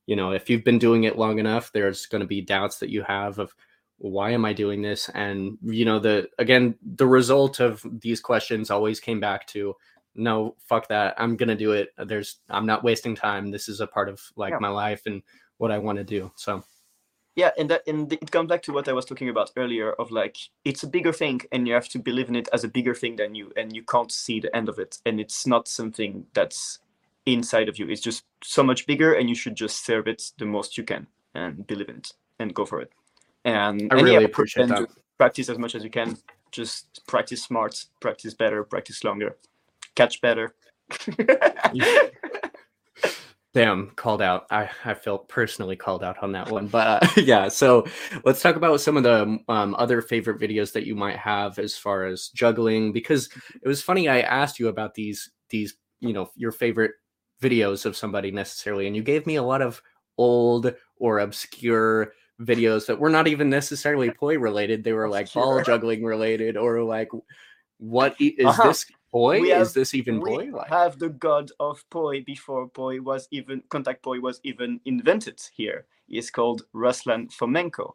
You know if you've been doing it long enough there's going to be doubts that you have of why am i doing this? And you know the again the result of these questions always came back to no fuck that. I'm gonna do it. There's i'm not wasting time. This is a part of like Yeah. my life and what i want to do. So. Yeah and that and it comes back to what i was talking about earlier of like it's a bigger thing and you have to believe in it as a bigger thing than you and you can't see the end of it and it's not something that's inside of you. It's just so much bigger and you should just serve it the most you can and believe in it and go for it and, i really appreciate that practice as much as you can just practice smart practice better practice longer catch better Damn, called out. I, I felt personally called out on that one. But uh, yeah, so let's talk about some of the um, other favorite videos that you might have as far as juggling. Because it was funny, I asked you about these these you know your favorite videos of somebody necessarily, and you gave me a lot of old or obscure videos that were not even necessarily poi related. They were like ball juggling related, or like what is Uh-huh. this poi? We Is this even we poi? Like, have the god of poi before poi was even contact poi was even invented here. Called Ruslan Fomenko.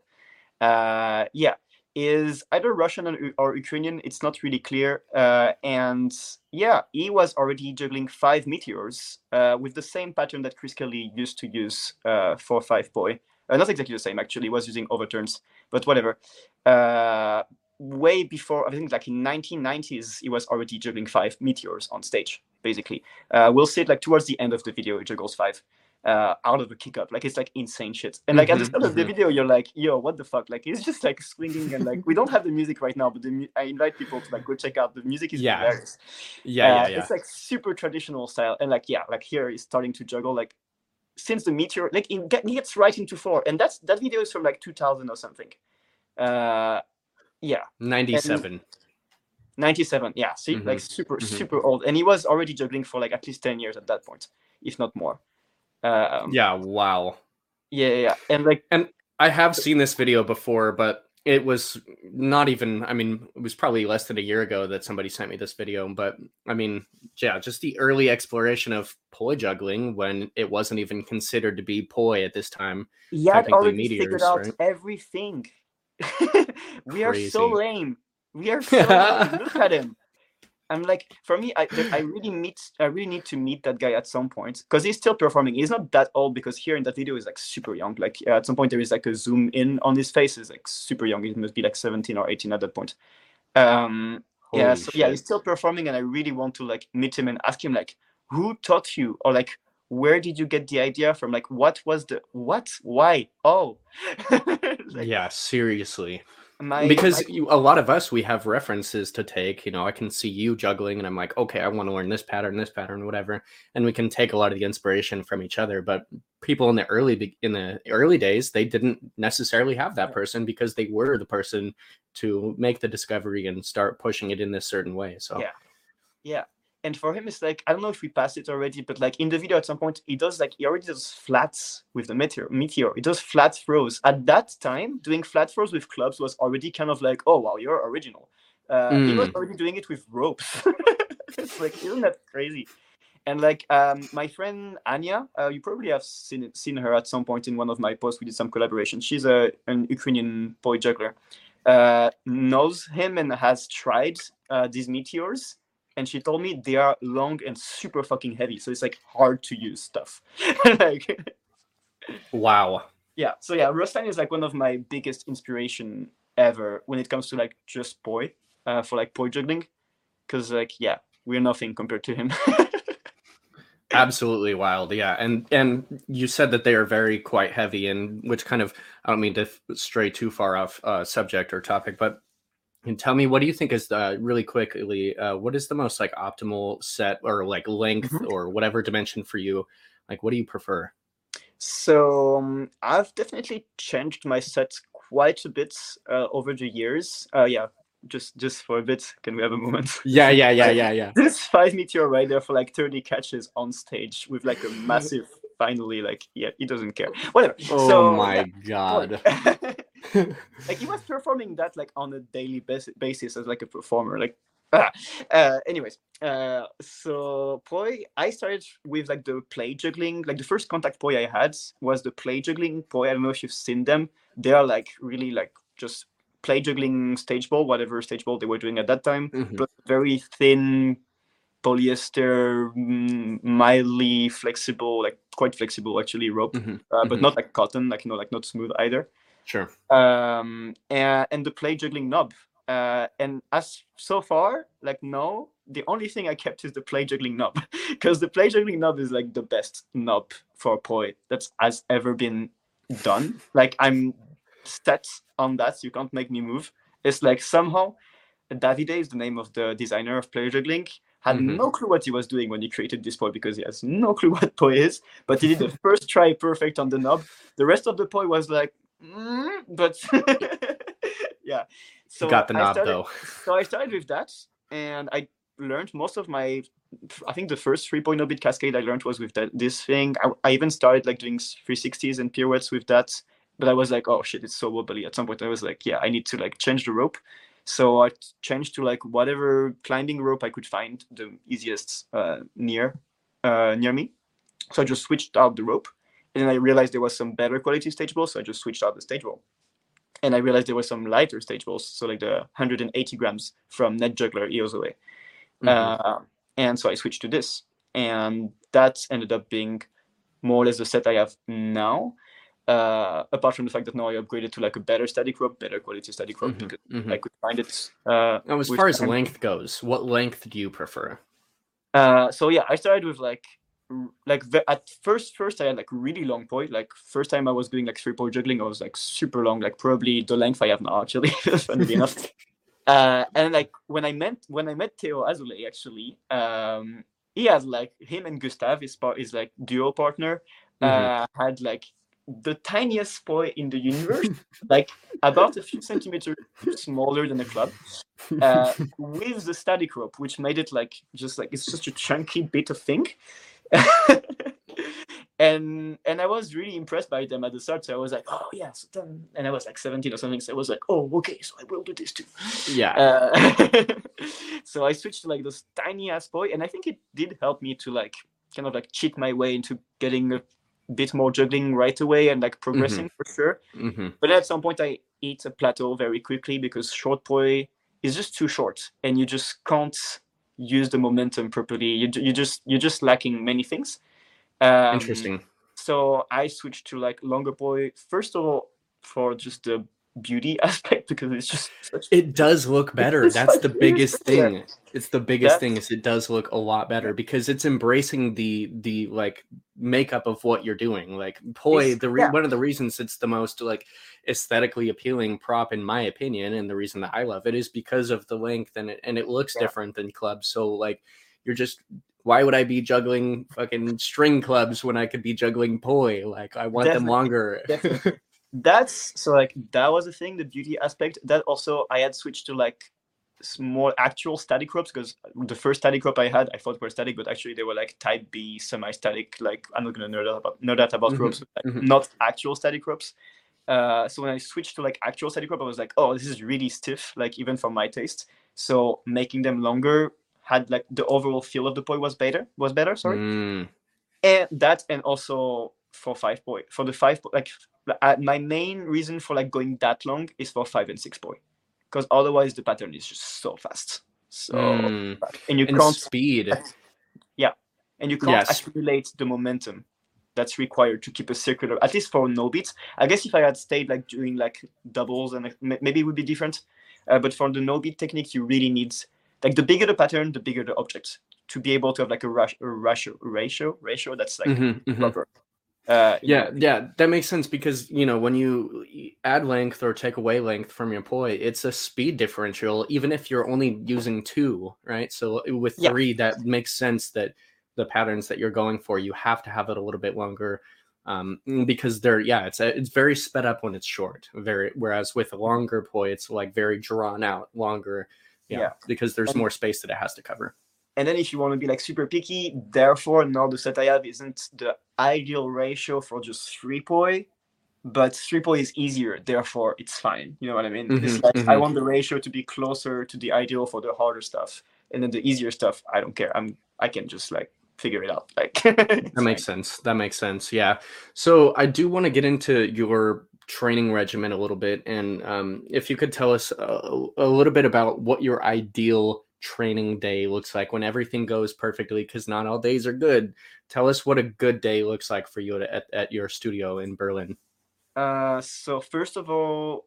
Uh, yeah, is either Russian or, Ukrainian. It's not really clear. Uh, and yeah, he was already juggling five meteors uh, with the same pattern that Chris Kelly used to use uh, for five poi. Uh, not exactly the same, actually. Was using overturns, but whatever. Uh, way before, I think like in 1990s, he was already juggling five meteors on stage, basically. Uh, we'll see it like towards the end of the video, he juggles five uh, out of a kick up. Like it's like insane shit. And like at the Mhm, start of the mhm. video, you're like, yo, what the fuck? Like he's just like swinging and like we don't have the music right now, but the mu- I invite people to like go check out the music is Yeah. hilarious. yeah, Uh, yeah, yeah. It's like super traditional style, and like yeah, like here he's starting to juggle like since the meteor, like it get, he gets right into four, and that's that video is from like 2000 or something. Uh, yeah, 97. 97. Yeah, see, like super mhm. super old, and he was already juggling for like at least 10 years at that point, if not more. Um, Yeah, wow. yeah, yeah, and like and I have seen this video before, but it was not even, I mean, it was probably less than a year ago that somebody sent me this video. But I mean, yeah, just the early exploration of poi juggling when it wasn't even considered to be poi at this time. had already meteors, figured out right? everything. we are so lame. We are so lame. Look at him. I'm like, for me, I I really meet I really need to meet that guy at some point because he's still performing. He's not that old because here in that video he's like super young. Like uh, at some point there is like a zoom in on his face. He's like super young. He must be like 17 or 18 at that point. Um, yeah, so yeah, he's still performing, and I really want to like meet him and ask him like, who taught you, or like, where did you get the idea from? Like, what was the what? Why? Oh, Like, yeah, seriously. My because my- you, a lot of us, we have references to take. You know, I can see you juggling, and I'm like, okay, I want to learn this pattern, this pattern, whatever, and we can take a lot of the inspiration from each other. But people in the early in the early days, they didn't necessarily have that person because they were the person to make the discovery and start pushing it in this certain way. So Yeah. yeah. And for him, it's like I don't know if we passed it already, but like in the video at some point, he does like he already does flats with the meteor. Meteor, he does flat throws. At that time, doing flat throws with clubs was already kind of like, oh wow, you're original. Uh, He was Mm. already doing it with ropes. it's like, isn't that crazy? And like um, my friend Anya, uh, you probably have seen seen her at some point in one of my posts. We did some collaboration. She's a an Ukrainian poi juggler. uh, knows him and has tried uh, these meteors. And she told me they are long and super fucking heavy, so it's like hard to use stuff. like, Wow. yeah. So yeah, Rostine is like one of my biggest inspiration ever when it comes to like just poi, uh, for like poi juggling, because like yeah, we're nothing compared to him. absolutely wild yeah and and you said that they are very quite heavy and which kind of i don't mean to stray too far off uh subject or topic but and tell me what do you think is uh, really quickly uh, what is the most like optimal set or like length Mhm. or whatever dimension for you like what do you prefer So um, I've definitely changed my sets quite a bit uh, over the years. Uh, yeah, just just for a bit. Can we have a moment? yeah yeah yeah yeah yeah This five meteor right there for like 30 catches on stage with like a massive. Finally, like yeah, he doesn't care. Whatever. oh so, my yeah, god like he was performing that like on a daily bas- basis as like a performer like ah. uh, anyways uh so poi i started with like the play juggling like the first contact poi i had was the play juggling poi i don't know if you've seen them they are like really like just play juggling stage ball whatever stage ball they were doing at that time Mhm. but very thin polyester mm, mildly flexible like quite flexible actually rope Mhm. uh, but Mhm. not like cotton like you know like not smooth either sure. Um and, and the play juggling knob. Uh and as so far like no the only thing i kept is the play juggling knob. Because the play juggling knob is like the best knob for poi that's has ever been done. Like i'm set on that you can't make me move. It's like somehow davide is the name of the designer of play juggling. Had Mhm. no clue what he was doing when he created this poi because he has no clue what poi is but he did the first try perfect on the knob. The rest of the poi was like mm, but yeah so got the I knob started- though so I started with that, and I learned most of my. I think the first 3.0 bit cascade I learned was with that this thing. I, I even started like doing 360s and pirouettes with that, but I was like, oh shit, it's so wobbly. At some point, I was like, yeah, I need to like change the rope. So I changed to like whatever climbing rope I could find the easiest uh, near uh, near me. So I just switched out the rope, and then I realized there was some better quality stage balls, so I just switched out the stage ball and I realized there were some lighter stage balls, so like the 180 grams from Net Juggler EOS away. Mhm. Uh, and so I switched to this, and that ended up being more or less the set I have now. Uh, apart from the fact that now I upgraded to like a better static rope, better quality static rope Mhm, because mhm. I could find it. Uh, Now, as far as time. length goes, what length do you prefer? Uh, so yeah, I started with like like ve- at first first I had like really long poi. Like first time I was doing like three poi juggling, I was like super long, like probably the length I have now actually, funnily enough. Uh, and like when I met when I met Theo Azule actually, um, he has like him and Gustav, his part is like duo partner, Mhm. uh, had like the tiniest poi in the universe, like about a few centimeters smaller than a club uh, with the static rope, which made it like just like it's just a chunky bit of thing. and and I was really impressed by them at the start. So I was like, oh yes, done. and I was like 17 or something. So I was like, oh okay, so I will do this too. Yeah. Uh, so I switched to like this tiny ass poi, and I think it did help me to like kind of like cheat my way into getting a bit more juggling right away and like progressing for sure. hmm But at some point, I hit a plateau very quickly because short poi is just too short, and you just can't use the momentum properly. You you just you're just lacking many things. Um, Interesting. So I switched to like longer poi first of all for just the beauty aspect because it's just such It does look better. That's the biggest thing. It's the biggest That's- thing is it does look a lot better because it's embracing the the like makeup of what you're doing. Like poi, It's- the re- yeah. one of the reasons it's the most like aesthetically appealing prop in my opinion, and the reason that I love it is because of the length and it and it looks Yeah. different than clubs. So like you're just why would I be juggling fucking string clubs when I could be juggling poi? Like I want them Definitely, longer. that's so like that was the thing the beauty aspect. That also i had switched to like s- more actual static ropes because the first static rope i had i thought were static but actually they were like type b semi-static like i'm not gonna know that about know that about Mhm, ropes but, like, mhm. not actual static ropes. Uh, so when i switched to like actual static rope i was like oh this is really stiff like even for my taste. So making them longer had like the overall feel of the poi was better was better sorry. Mm, and that and also for five poi for the five like uh, my main reason for like going that long is for five and six poi because otherwise the pattern is just so fast. So Mm. and you And can't speed. Yeah and you can't Yes. accumulate the momentum that's required to keep a circular at least for no beats i guess if i had stayed like doing like doubles and like, maybe it would be different uh, but for the no beat technique you really need like the bigger the pattern the bigger the object to be able to have like a, rush, a ratio ratio ratio that's like Mhm, mhm. proper uh Yeah, yeah, that makes sense because you know when you add length or take away length from your poi, it's a speed differential, even if you're only using two, right? So with Yeah. three, that makes sense that the patterns that you're going for, you have to have it a little bit longer, um, because they're yeah, it's a, it's very sped up when it's short, very whereas with a longer poi, it's like very drawn out, longer, yeah, Yeah. because there's And- more space that it has to cover. And then if you want to be like super picky therefore now the set i have isn't the ideal ratio for just three poi but three poi is easier therefore it's fine you know what i mean it's Mhm, like i mhm. want the ratio to be closer to the ideal for the harder stuff and then the easier stuff i don't care i'm i can just like figure it out like That makes sense. That makes sense. Yeah. So I do want to get into your training regimen a little bit, and um, if you could tell us a, a little bit about what your ideal training day looks like when everything goes perfectly, because not all days are good. Tell us what a good day looks like for you at, at your studio in Berlin. uh so first of all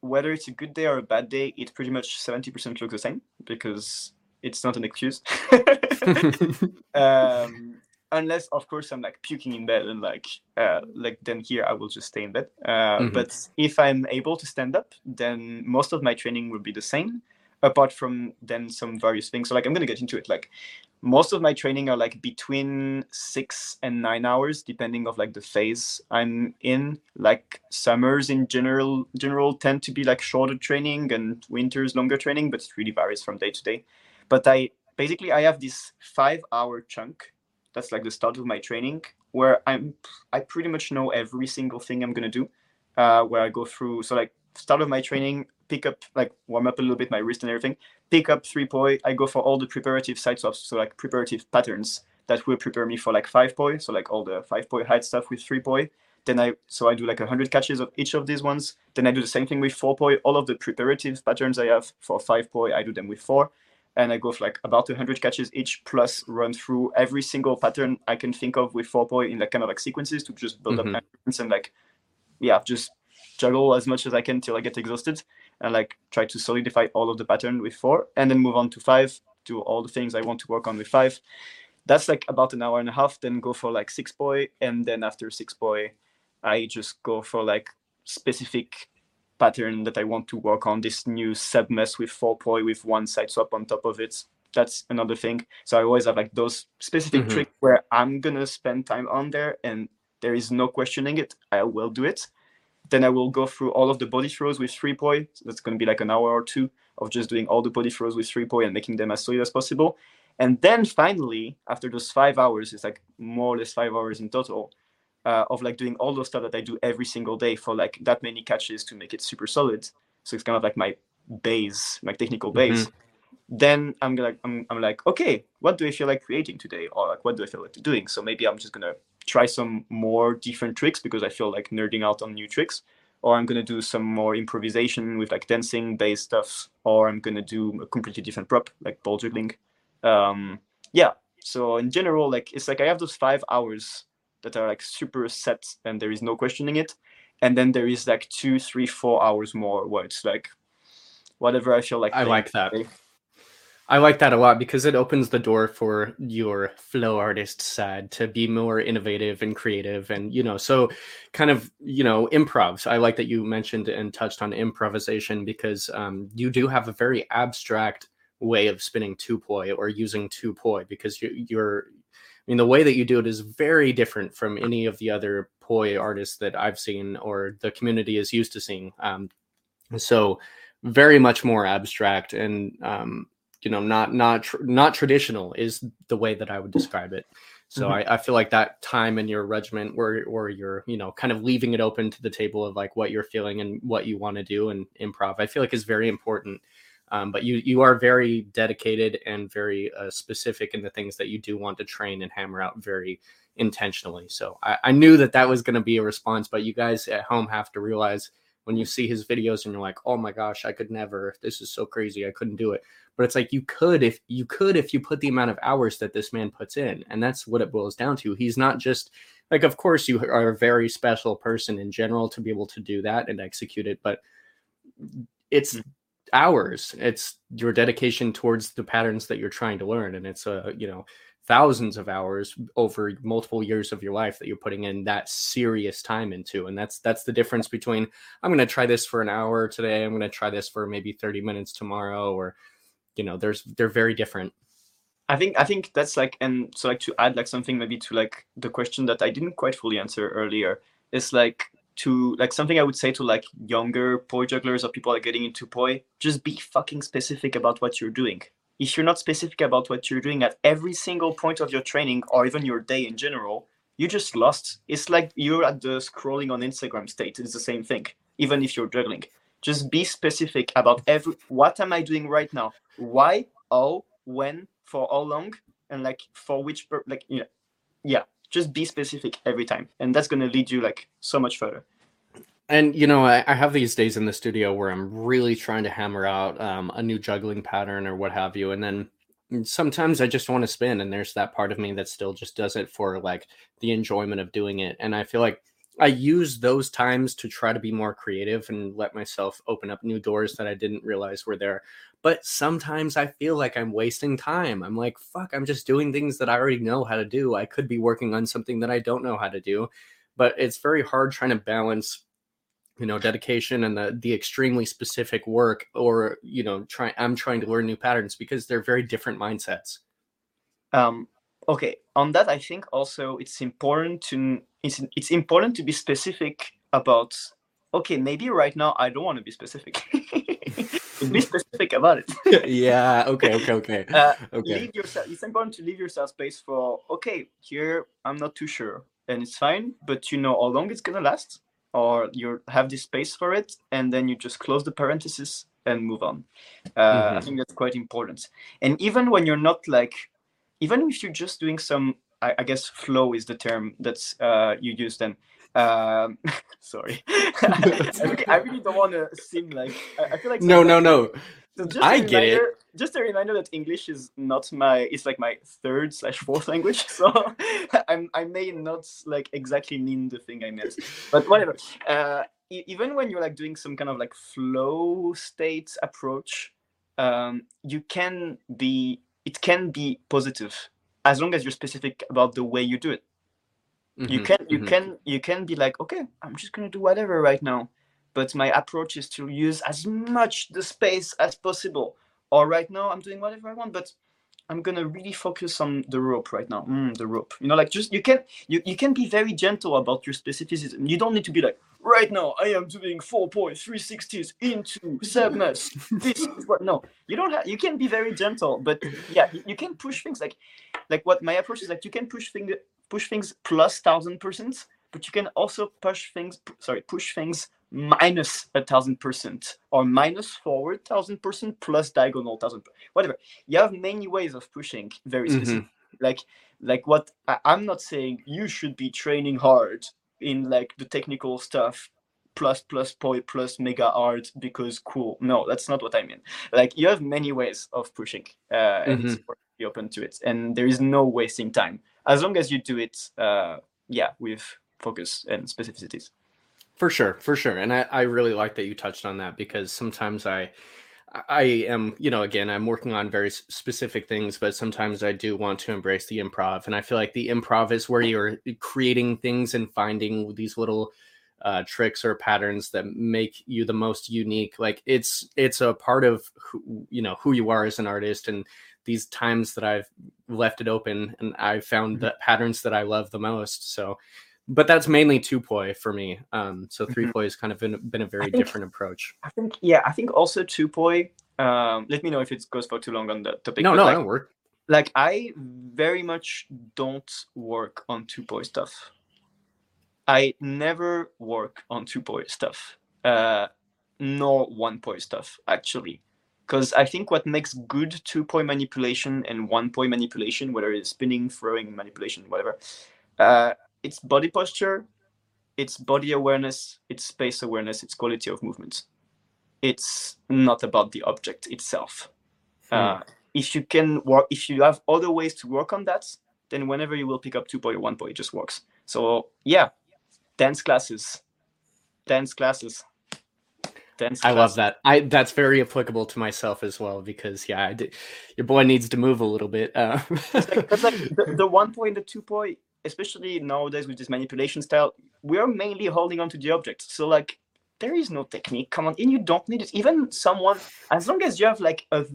whether it's a good day or a bad day it pretty much 70% looks the same because it's not an excuse um unless of course i'm like puking in bed and like uh like then here i will just stay in bed uh Mhm. but if i'm able to stand up then most of my training will be the same apart from then some various things. So like i'm gonna get into it. Like most of my training are like between six and nine hours depending of like the phase i'm in. Like summers in general general tend to be like shorter training and winters longer training but it really varies from day to day. But i basically i have this five hour chunk. That's like the start of my training where i'm i pretty much know every single thing i'm to do uh, where i go through. So like start of my training pick up like warm up a little bit my wrist and everything pick up three poi i go for all the preparative sites of so like preparative patterns that will prepare me for like five poi so like all the five poi height stuff with three poi. Then i so i do like 100 catches of each of these ones. Then i do the same thing with four poi. All of the preparative patterns i have for five poi i do them with four. And I go for like about 100 catches each, plus run through every single pattern I can think of with four poi in like kind of like sequences to just build Mhm. up and like, yeah, just juggle as much as I can till I get exhausted and like try to solidify all of the pattern with four and then move on to five, do all the things I want to work on with five. That's like about an hour and a half, then go for like six poi and then after six poi I just go for like specific pattern that I want to work on. This new sub mess with four poi with one side swap on top of it. That's another thing. So I always have like those specific Mhm. tricks where I'm gonna spend time on there, and there is no questioning it. I will do it. Then I will go through all of the body throws with three poi. So that's gonna be like an hour or two of just doing all the body throws with three poi and making them as solid as possible. And then finally, after those five hours, it's like more or less five hours in total uh, of like doing all those stuff that I do every single day for like that many catches to make it super solid. So it's kind of like my base, my technical base. Then I'm gonna I'm, I'm like, okay, what do I feel like creating today? Or like what do I feel like doing? So maybe I'm just gonna try some more different tricks because I feel like nerding out on new tricks. Or I'm gonna do some more improvisation with like dancing based stuff, or I'm gonna do a completely different prop, like ball juggling. Um, yeah. So in general, like it's like I have those five hours that are like super set and there is no questioning it and then there is like two three four hours more where it's like whatever i feel like I like that. I like that a lot because it opens the door for your flow artist side to be more innovative and creative and you know so kind of you know improv. I like that you mentioned and touched on improvisation because um, you do have a very abstract way of spinning two poi or using two poi because you, you're i mean the way that you do it is very different from any of the other poi artists that i've seen or the community is used to seeing. Um, so very much more abstract and um, you know not not tr- not traditional is the way that i would describe it. So Mhm. I, I feel like that time in your regiment where where you're you know kind of leaving it open to the table of like what you're feeling and what you want to do and improv i feel like is very important. Um, but you you are very dedicated and very uh, specific in the things that you do want to train and hammer out very intentionally. So i, I knew that that was going to be a response but you guys at home have to realize when you see his videos and you're like, oh my gosh, I could never. This is so crazy. I couldn't do it. But it's like you could if you could if you put the amount of hours that this man puts in, and that's what it boils down to. He's not just like, of course, you are a very special person in general to be able to do that and execute it, but it's mm-hmm. hours. It's your dedication towards the patterns that you're trying to learn, and it's a you know thousands of hours over multiple years of your life that you're putting in that serious time into and that's that's the difference between i'm going to try this for an hour today i'm going to try this for maybe 30 minutes tomorrow or you know there's they're very different. I think i think that's like and so like to add like something maybe to like the question that i didn't quite fully answer earlier is like to like something i would say to like younger poi jugglers or people like getting into poi just be fucking specific about what you're doing if you're not specific about what you're doing at every single point of your training or even your day in general, you just lost. It's like you're at the scrolling on Instagram state. It's the same thing, even if you're juggling. Just be specific about every what am I doing right now? Why, how, when, for how long, and like for which per- like yeah, yeah. Just be specific every time, and that's gonna lead you like so much further and you know I, I, have these days in the studio where i'm really trying to hammer out um, a new juggling pattern or what have you. And then sometimes i just want to spin and there's that part of me that still just does it for like the enjoyment of doing it. And i feel like i use those times to try to be more creative and let myself open up new doors that i didn't realize were there. But sometimes i feel like i'm wasting time. I'm like fuck i'm just doing things that i already know how to do. I could be working on something that i don't know how to do. But it's very hard trying to balance you know dedication and the the extremely specific work or you know try i'm trying to learn new patterns because they're very different mindsets. Um okay on that i think also it's important to it's, it's important to be specific about okay maybe right now i don't want to be specific. Be specific about it. Yeah okay okay okay. Uh, okay. leave yourself it's important to leave yourself space for okay here i'm not too sure and it's fine but you know how long it's gonna last or you have this space for it and then you just close the parenthesis and move on. Uh, mm-hmm. i think that's quite important. And even when you're not like even if you're just doing some i, I guess flow is the term that's uh, you use then um, sorry. I, really don't want to seem like I, I feel like no no no so I get it. Just a reminder that English is not my it's like my third slash fourth language, so I'm I may not like exactly mean the thing I meant, but whatever. Uh, even when you're like doing some kind of like flow state approach, um, you can be it can be positive as long as you're specific about the way you do it. Mm-hmm, you can you mm-hmm. can you can be like okay, I'm just gonna do whatever right now but my approach is to use as much the space as possible. Or right now I'm doing whatever I want, but I'm gonna really focus on the rope right now. Mm, the rope, you know, like just you can you, you can be very gentle about your specificism. You don't need to be like right now I am doing four poi three sixties into sadness. this is what no, you don't have. You can be very gentle, but yeah, you, you can push things like like what my approach is like. You can push things push things plus thousand percent, but you can also push things sorry push things minus a thousand percent or minus forward thousand percent plus diagonal thousand whatever you have many ways of pushing very mm-hmm. specific mm-hmm. like like what I, i'm not saying you should be training hard in like the technical stuff plus plus poi plus mega hard because cool no that's not what i mean like you have many ways of pushing uh and mm-hmm. it's be open to it and there is no wasting time as long as you do it uh yeah with focus and specificities for sure, for sure. And I, I really like that you touched on that because sometimes I I am, you know, again, I'm working on very specific things, but sometimes I do want to embrace the improv. And I feel like the improv is where you're creating things and finding these little uh, tricks or patterns that make you the most unique. Like it's it's a part of who, you know who you are as an artist, and these times that I've left it open, and I found mm-hmm. the patterns that I love the most. So but that's mainly two poi for me. Um, so three mm-hmm. poi has kind of been, been a very think, different approach. I think, yeah, I think also two poi. Um, let me know if it goes for too long on the topic. No, no, like, don't work. Like I very much don't work on two poi stuff. I never work on two poi stuff, uh, nor one poi stuff actually, because I think what makes good two poi manipulation and one poi manipulation, whether it's spinning, throwing, manipulation, whatever, uh, it's body posture it's body awareness, it's space awareness, it's quality of movement. It's not about the object itself. Hmm. Uh, if you can work, if you have other ways to work on that, then whenever you will pick up two poi or one poi, it just works. So yeah, dance classes, dance classes. Dance I love that. I that's very applicable to myself as well because yeah, I did, your boy needs to move a little bit. Uh. like, like the, the one poi, the two poi, especially nowadays with this manipulation style, we are mainly holding on to the object. So like there is no technique. Come on, and you don't need it. Even someone, as long as you have like a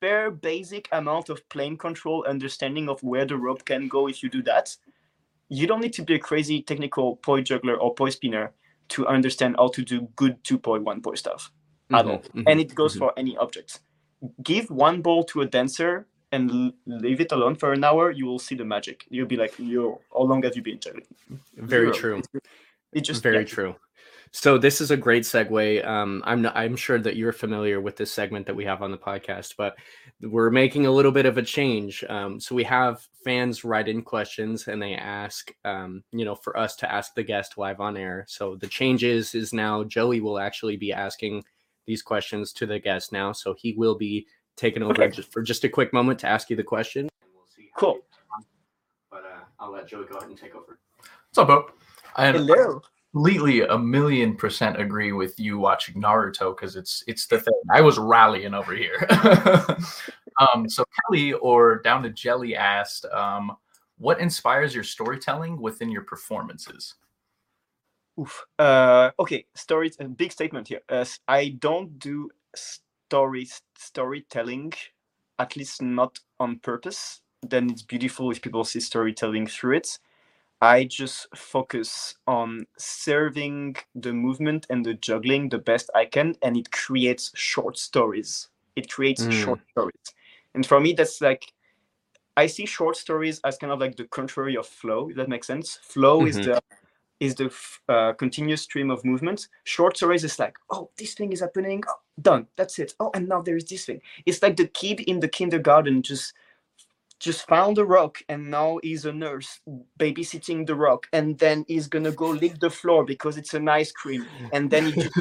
fair basic amount of plane control, understanding of where the rope can go, if you do that, you don't need to be a crazy technical poi juggler or poi spinner to understand how to do good two point one poi stuff mm-hmm, at all. Mm-hmm, and it goes mm-hmm. for any object. Give one ball to a dancer and leave it alone for an hour, you will see the magic. You'll be like, "Yo, how long have you been juggling?" Very Zero. true. It's, it just very yeah. true. So this is a great segue. Um, I'm not, I'm sure that you're familiar with this segment that we have on the podcast, but we're making a little bit of a change. Um, so we have fans write in questions and they ask, um, you know, for us to ask the guest live on air. So the changes is now Joey will actually be asking these questions to the guest now. So he will be taking over okay. just for just a quick moment to ask you the question. Cool. But uh, I'll let Joey go ahead and take over. What's up, Bow? Hello completely a million percent agree with you watching Naruto because it's it's the thing. I was rallying over here. um, so Kelly or down to Jelly asked, um, what inspires your storytelling within your performances? Oof. Uh, okay, story. A big statement here. Uh, I don't do story storytelling, at least not on purpose. Then it's beautiful if people see storytelling through it. I just focus on serving the movement and the juggling the best I can, and it creates short stories. It creates mm. short stories. And for me, that's like, I see short stories as kind of like the contrary of flow, if that makes sense. Flow mm-hmm. is the is the uh, continuous stream of movement. Short stories is like, oh, this thing is happening, oh, done, that's it. Oh, and now there is this thing. It's like the kid in the kindergarten just just found a rock and now he's a nurse babysitting the rock and then he's gonna go lick the floor because it's an ice cream and then he just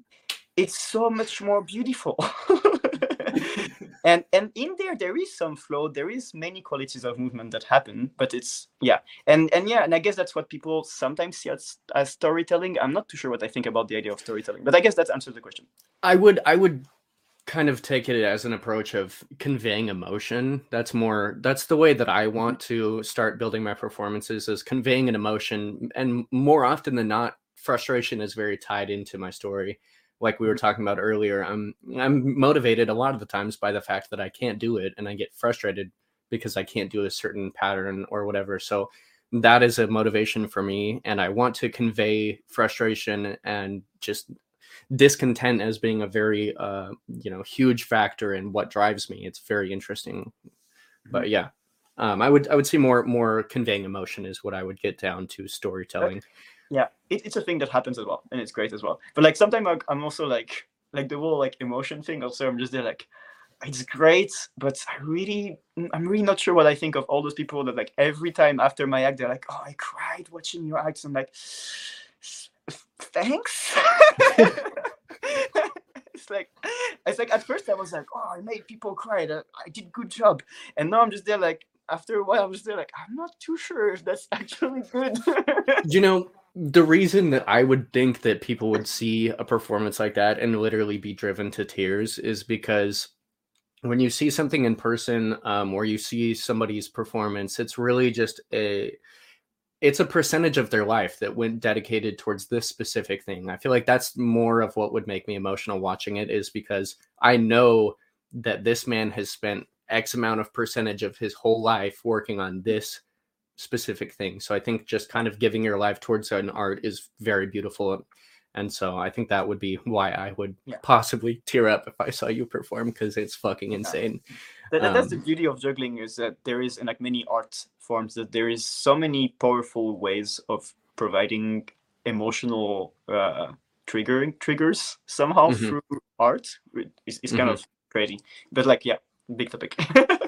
it's so much more beautiful and and in there there is some flow there is many qualities of movement that happen but it's yeah and and yeah and i guess that's what people sometimes see as, as storytelling i'm not too sure what i think about the idea of storytelling but i guess that answers the question i would i would kind of take it as an approach of conveying emotion. That's more that's the way that I mm-hmm. want to start building my performances is conveying an emotion and more often than not frustration is very tied into my story. Like we were mm-hmm. talking about earlier, I'm I'm motivated a lot of the times by the fact that I can't do it and I get frustrated because I can't do a certain pattern or whatever. So that is a motivation for me and I want to convey frustration and just discontent as being a very uh, you know huge factor in what drives me. It's very interesting, but mm-hmm. yeah, um, I would I would say more more conveying emotion is what I would get down to storytelling. Yeah, it, it's a thing that happens as well, and it's great as well. But like sometimes I'm also like like the whole like emotion thing. Also, I'm just there like it's great, but I really, mm, I'm really not sure what I think of all those people that like every time after my act, they're like, "Oh, I cried watching your acts." I'm like, thanks. it's like it's like at first I was like, oh, I made people cry. I, I did good job, and now I'm just there like after a while I'm just there like I'm not too sure if that's actually good. you know, the reason that I would think that people would see a performance like that and literally be driven to tears is because when you see something in person um, or you see somebody's performance, it's really just a it's a percentage of their life that went dedicated towards this specific thing. I feel like that's more of what would make me emotional watching it is because I know that this man has spent X amount of percentage of his whole life working on this specific thing. So I think just kind of giving your life towards an art is very beautiful. And so I think that would be why I would yeah. possibly tear up if I saw you perform because it's fucking insane. That, that's um, the beauty of juggling is that there is in like many art forms that there is so many powerful ways of providing emotional uh, triggering triggers somehow mm-hmm. through art. It's, it's kind mm-hmm. of crazy, but like yeah, big topic.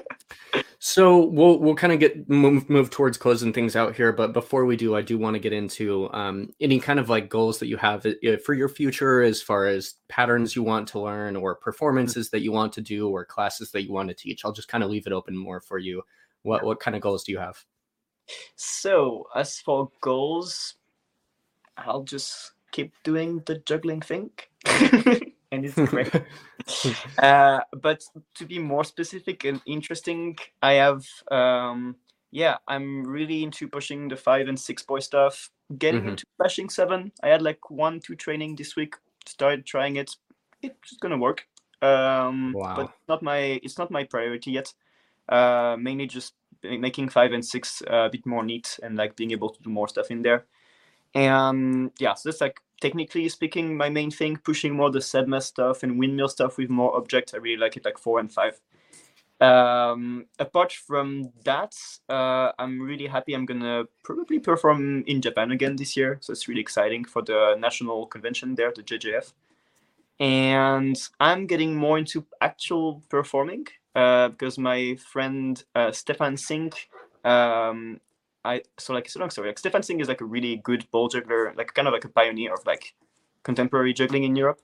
So we'll we'll kind of get move, move towards closing things out here, but before we do, I do want to get into um, any kind of like goals that you have uh, for your future, as far as patterns you want to learn, or performances that you want to do, or classes that you want to teach. I'll just kind of leave it open more for you. What what kind of goals do you have? So as for goals, I'll just keep doing the juggling thing. and it's great. uh, but to be more specific and interesting, I have um, yeah, I'm really into pushing the five and six poi stuff. Getting mm-hmm. into flashing seven. I had like one two training this week. Started trying it. It's gonna work. Um, wow. But not my it's not my priority yet. Uh, mainly just making five and six uh, a bit more neat and like being able to do more stuff in there. And yeah, so that's like technically speaking my main thing. Pushing more the SEDMES stuff and windmill stuff with more objects. I really like it, like four and five. Um, apart from that, uh, I'm really happy. I'm gonna probably perform in Japan again this year, so it's really exciting for the national convention there, the JJF. And I'm getting more into actual performing uh, because my friend uh, Stefan Sing um, I so like it's a long story. Like Stefan Sing is like a really good ball juggler, like kind of like a pioneer of like contemporary juggling in Europe.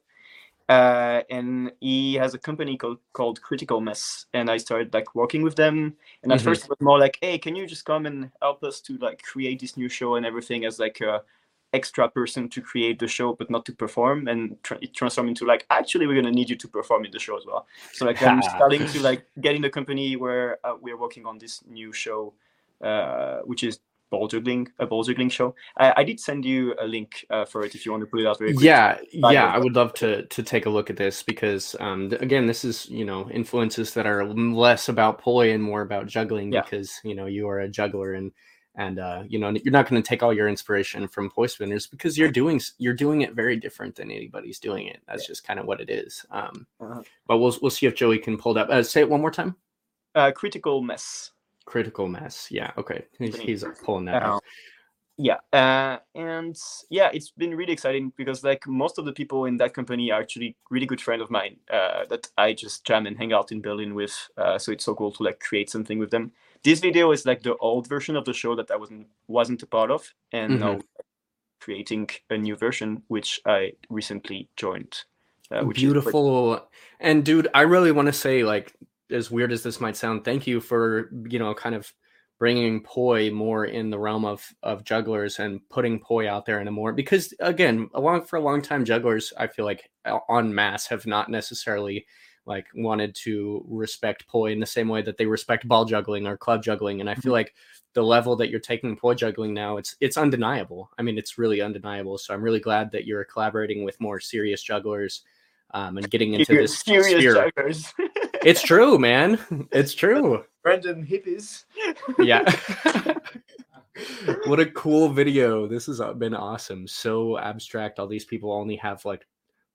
Uh, and he has a company called called Critical Mess, and I started like working with them. And at mm-hmm. first, it was more like, "Hey, can you just come and help us to like create this new show and everything as like a extra person to create the show, but not to perform?" And tr- it transformed into like, "Actually, we're gonna need you to perform in the show as well." So like, I'm starting to like get in the company where uh, we're working on this new show uh, which is ball juggling, a ball juggling show. I, I did send you a link uh, for it if you want to put it out very quickly. Yeah, yeah, I would love to to take a look at this because um, th- again, this is you know influences that are less about poi and more about juggling yeah. because you know you are a juggler and and uh, you know you're not going to take all your inspiration from poi spinners because you're doing you're doing it very different than anybody's doing it. That's yeah. just kind of what it is. Um, uh-huh. But we'll we'll see if Joey can pull it up. Uh, say it one more time. Uh, critical mess. Critical mass. Yeah. Okay. He's, he's pulling that out. Yeah. Uh, and yeah, it's been really exciting because like most of the people in that company are actually really good friend of mine uh, that I just jam and hang out in Berlin with. Uh, so it's so cool to like create something with them. This video is like the old version of the show that I wasn't wasn't a part of, and mm-hmm. now creating a new version which I recently joined. Uh, Beautiful. And dude, I really want to say like as weird as this might sound, thank you for you know kind of bringing poi more in the realm of of jugglers and putting poi out there in a more because again, along for a long time, jugglers I feel like on mass have not necessarily like wanted to respect poi in the same way that they respect ball juggling or club juggling, and I feel mm-hmm. like the level that you're taking poi juggling now it's it's undeniable. I mean, it's really undeniable. So I'm really glad that you're collaborating with more serious jugglers um, and getting into this serious sphere. it's true, man. It's true. Random hippies. yeah. what a cool video. This has been awesome. So abstract. All these people only have like,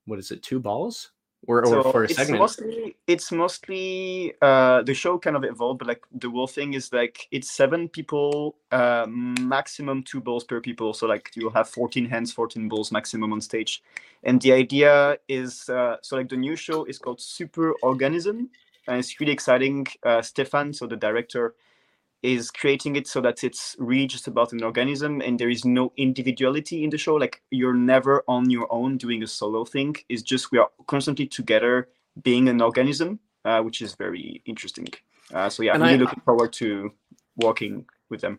what is it, two balls? or, so or for a it's segment? Mostly, it's mostly uh, the show kind of evolved, but like the whole thing is like it's seven people, uh, maximum two balls per people. So like you'll have 14 hands, 14 balls maximum on stage. And the idea is uh, so like the new show is called Super Organism, and it's really exciting. Uh, Stefan, so the director, is creating it so that it's really just about an organism and there is no individuality in the show. Like you're never on your own doing a solo thing. It's just we are constantly together being an organism uh, which is very interesting. Uh, so yeah i'm really I, looking forward to working with them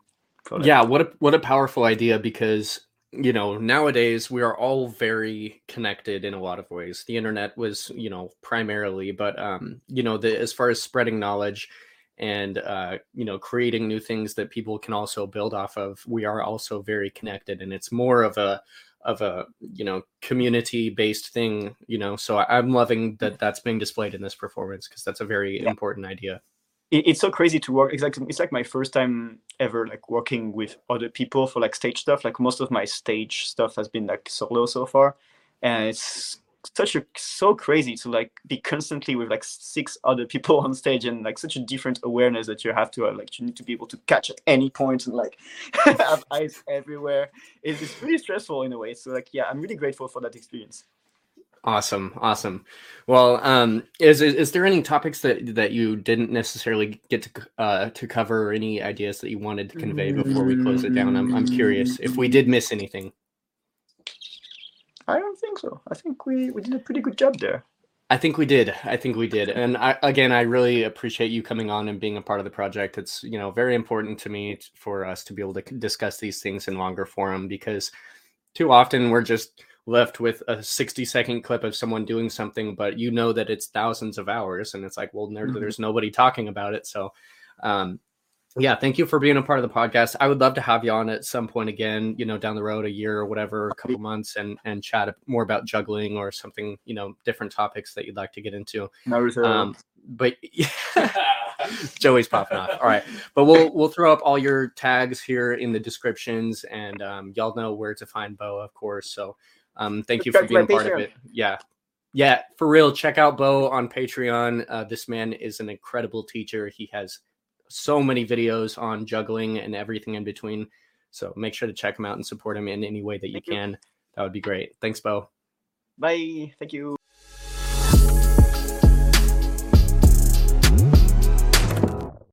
yeah what a what a powerful idea because you know nowadays we are all very connected in a lot of ways. The internet was you know primarily but um you know the as far as spreading knowledge and uh, you know creating new things that people can also build off of we are also very connected and it's more of a of a you know community based thing you know? So i'm loving that that's being displayed in this performance because that's a very yeah. important idea it's so crazy to work it's like it's like my first time ever like working with other people for like stage stuff. Like most of my stage stuff has been like solo so far. And it's such a so crazy to like be constantly with like six other people on stage and like such a different awareness that you have to uh, like you need to be able to catch at any point and like have eyes everywhere. It's, it's really stressful in a way. So like yeah i'm really grateful for that experience Awesome, awesome. Well, um, is, is there any topics that that you didn't necessarily get to uh, to cover, or any ideas that you wanted to convey before we close it down? I'm I'm curious if we did miss anything. I don't think so. I think we we did a pretty good job there. I think we did. I think we did. And I, again, I really appreciate you coming on and being a part of the project. It's you know very important to me for us to be able to discuss these things in longer form because too often we're just left with a 60 second clip of someone doing something, but you know that it's thousands of hours, and it's like, well, there, mm-hmm. there's nobody talking about it. So, um, yeah, thank you for being a part of the podcast. I would love to have you on at some point again, you know, down the road, a year or whatever, a couple months, and and chat more about juggling or something, you know, different topics that you'd like to get into. Um, but yeah, Joey's popping off. All right, but we'll we'll throw up all your tags here in the descriptions, and um, y'all know where to find Bow, of course. So um, thank you for being part Patreon. of it. Yeah. Yeah, for real. Check out Bow on Patreon. Uh, this man is an incredible teacher. He has so many videos on juggling and everything in between. So make sure to check him out and support him in any way that you thank can. You. That would be great. Thanks, Bow. Bye. Thank you.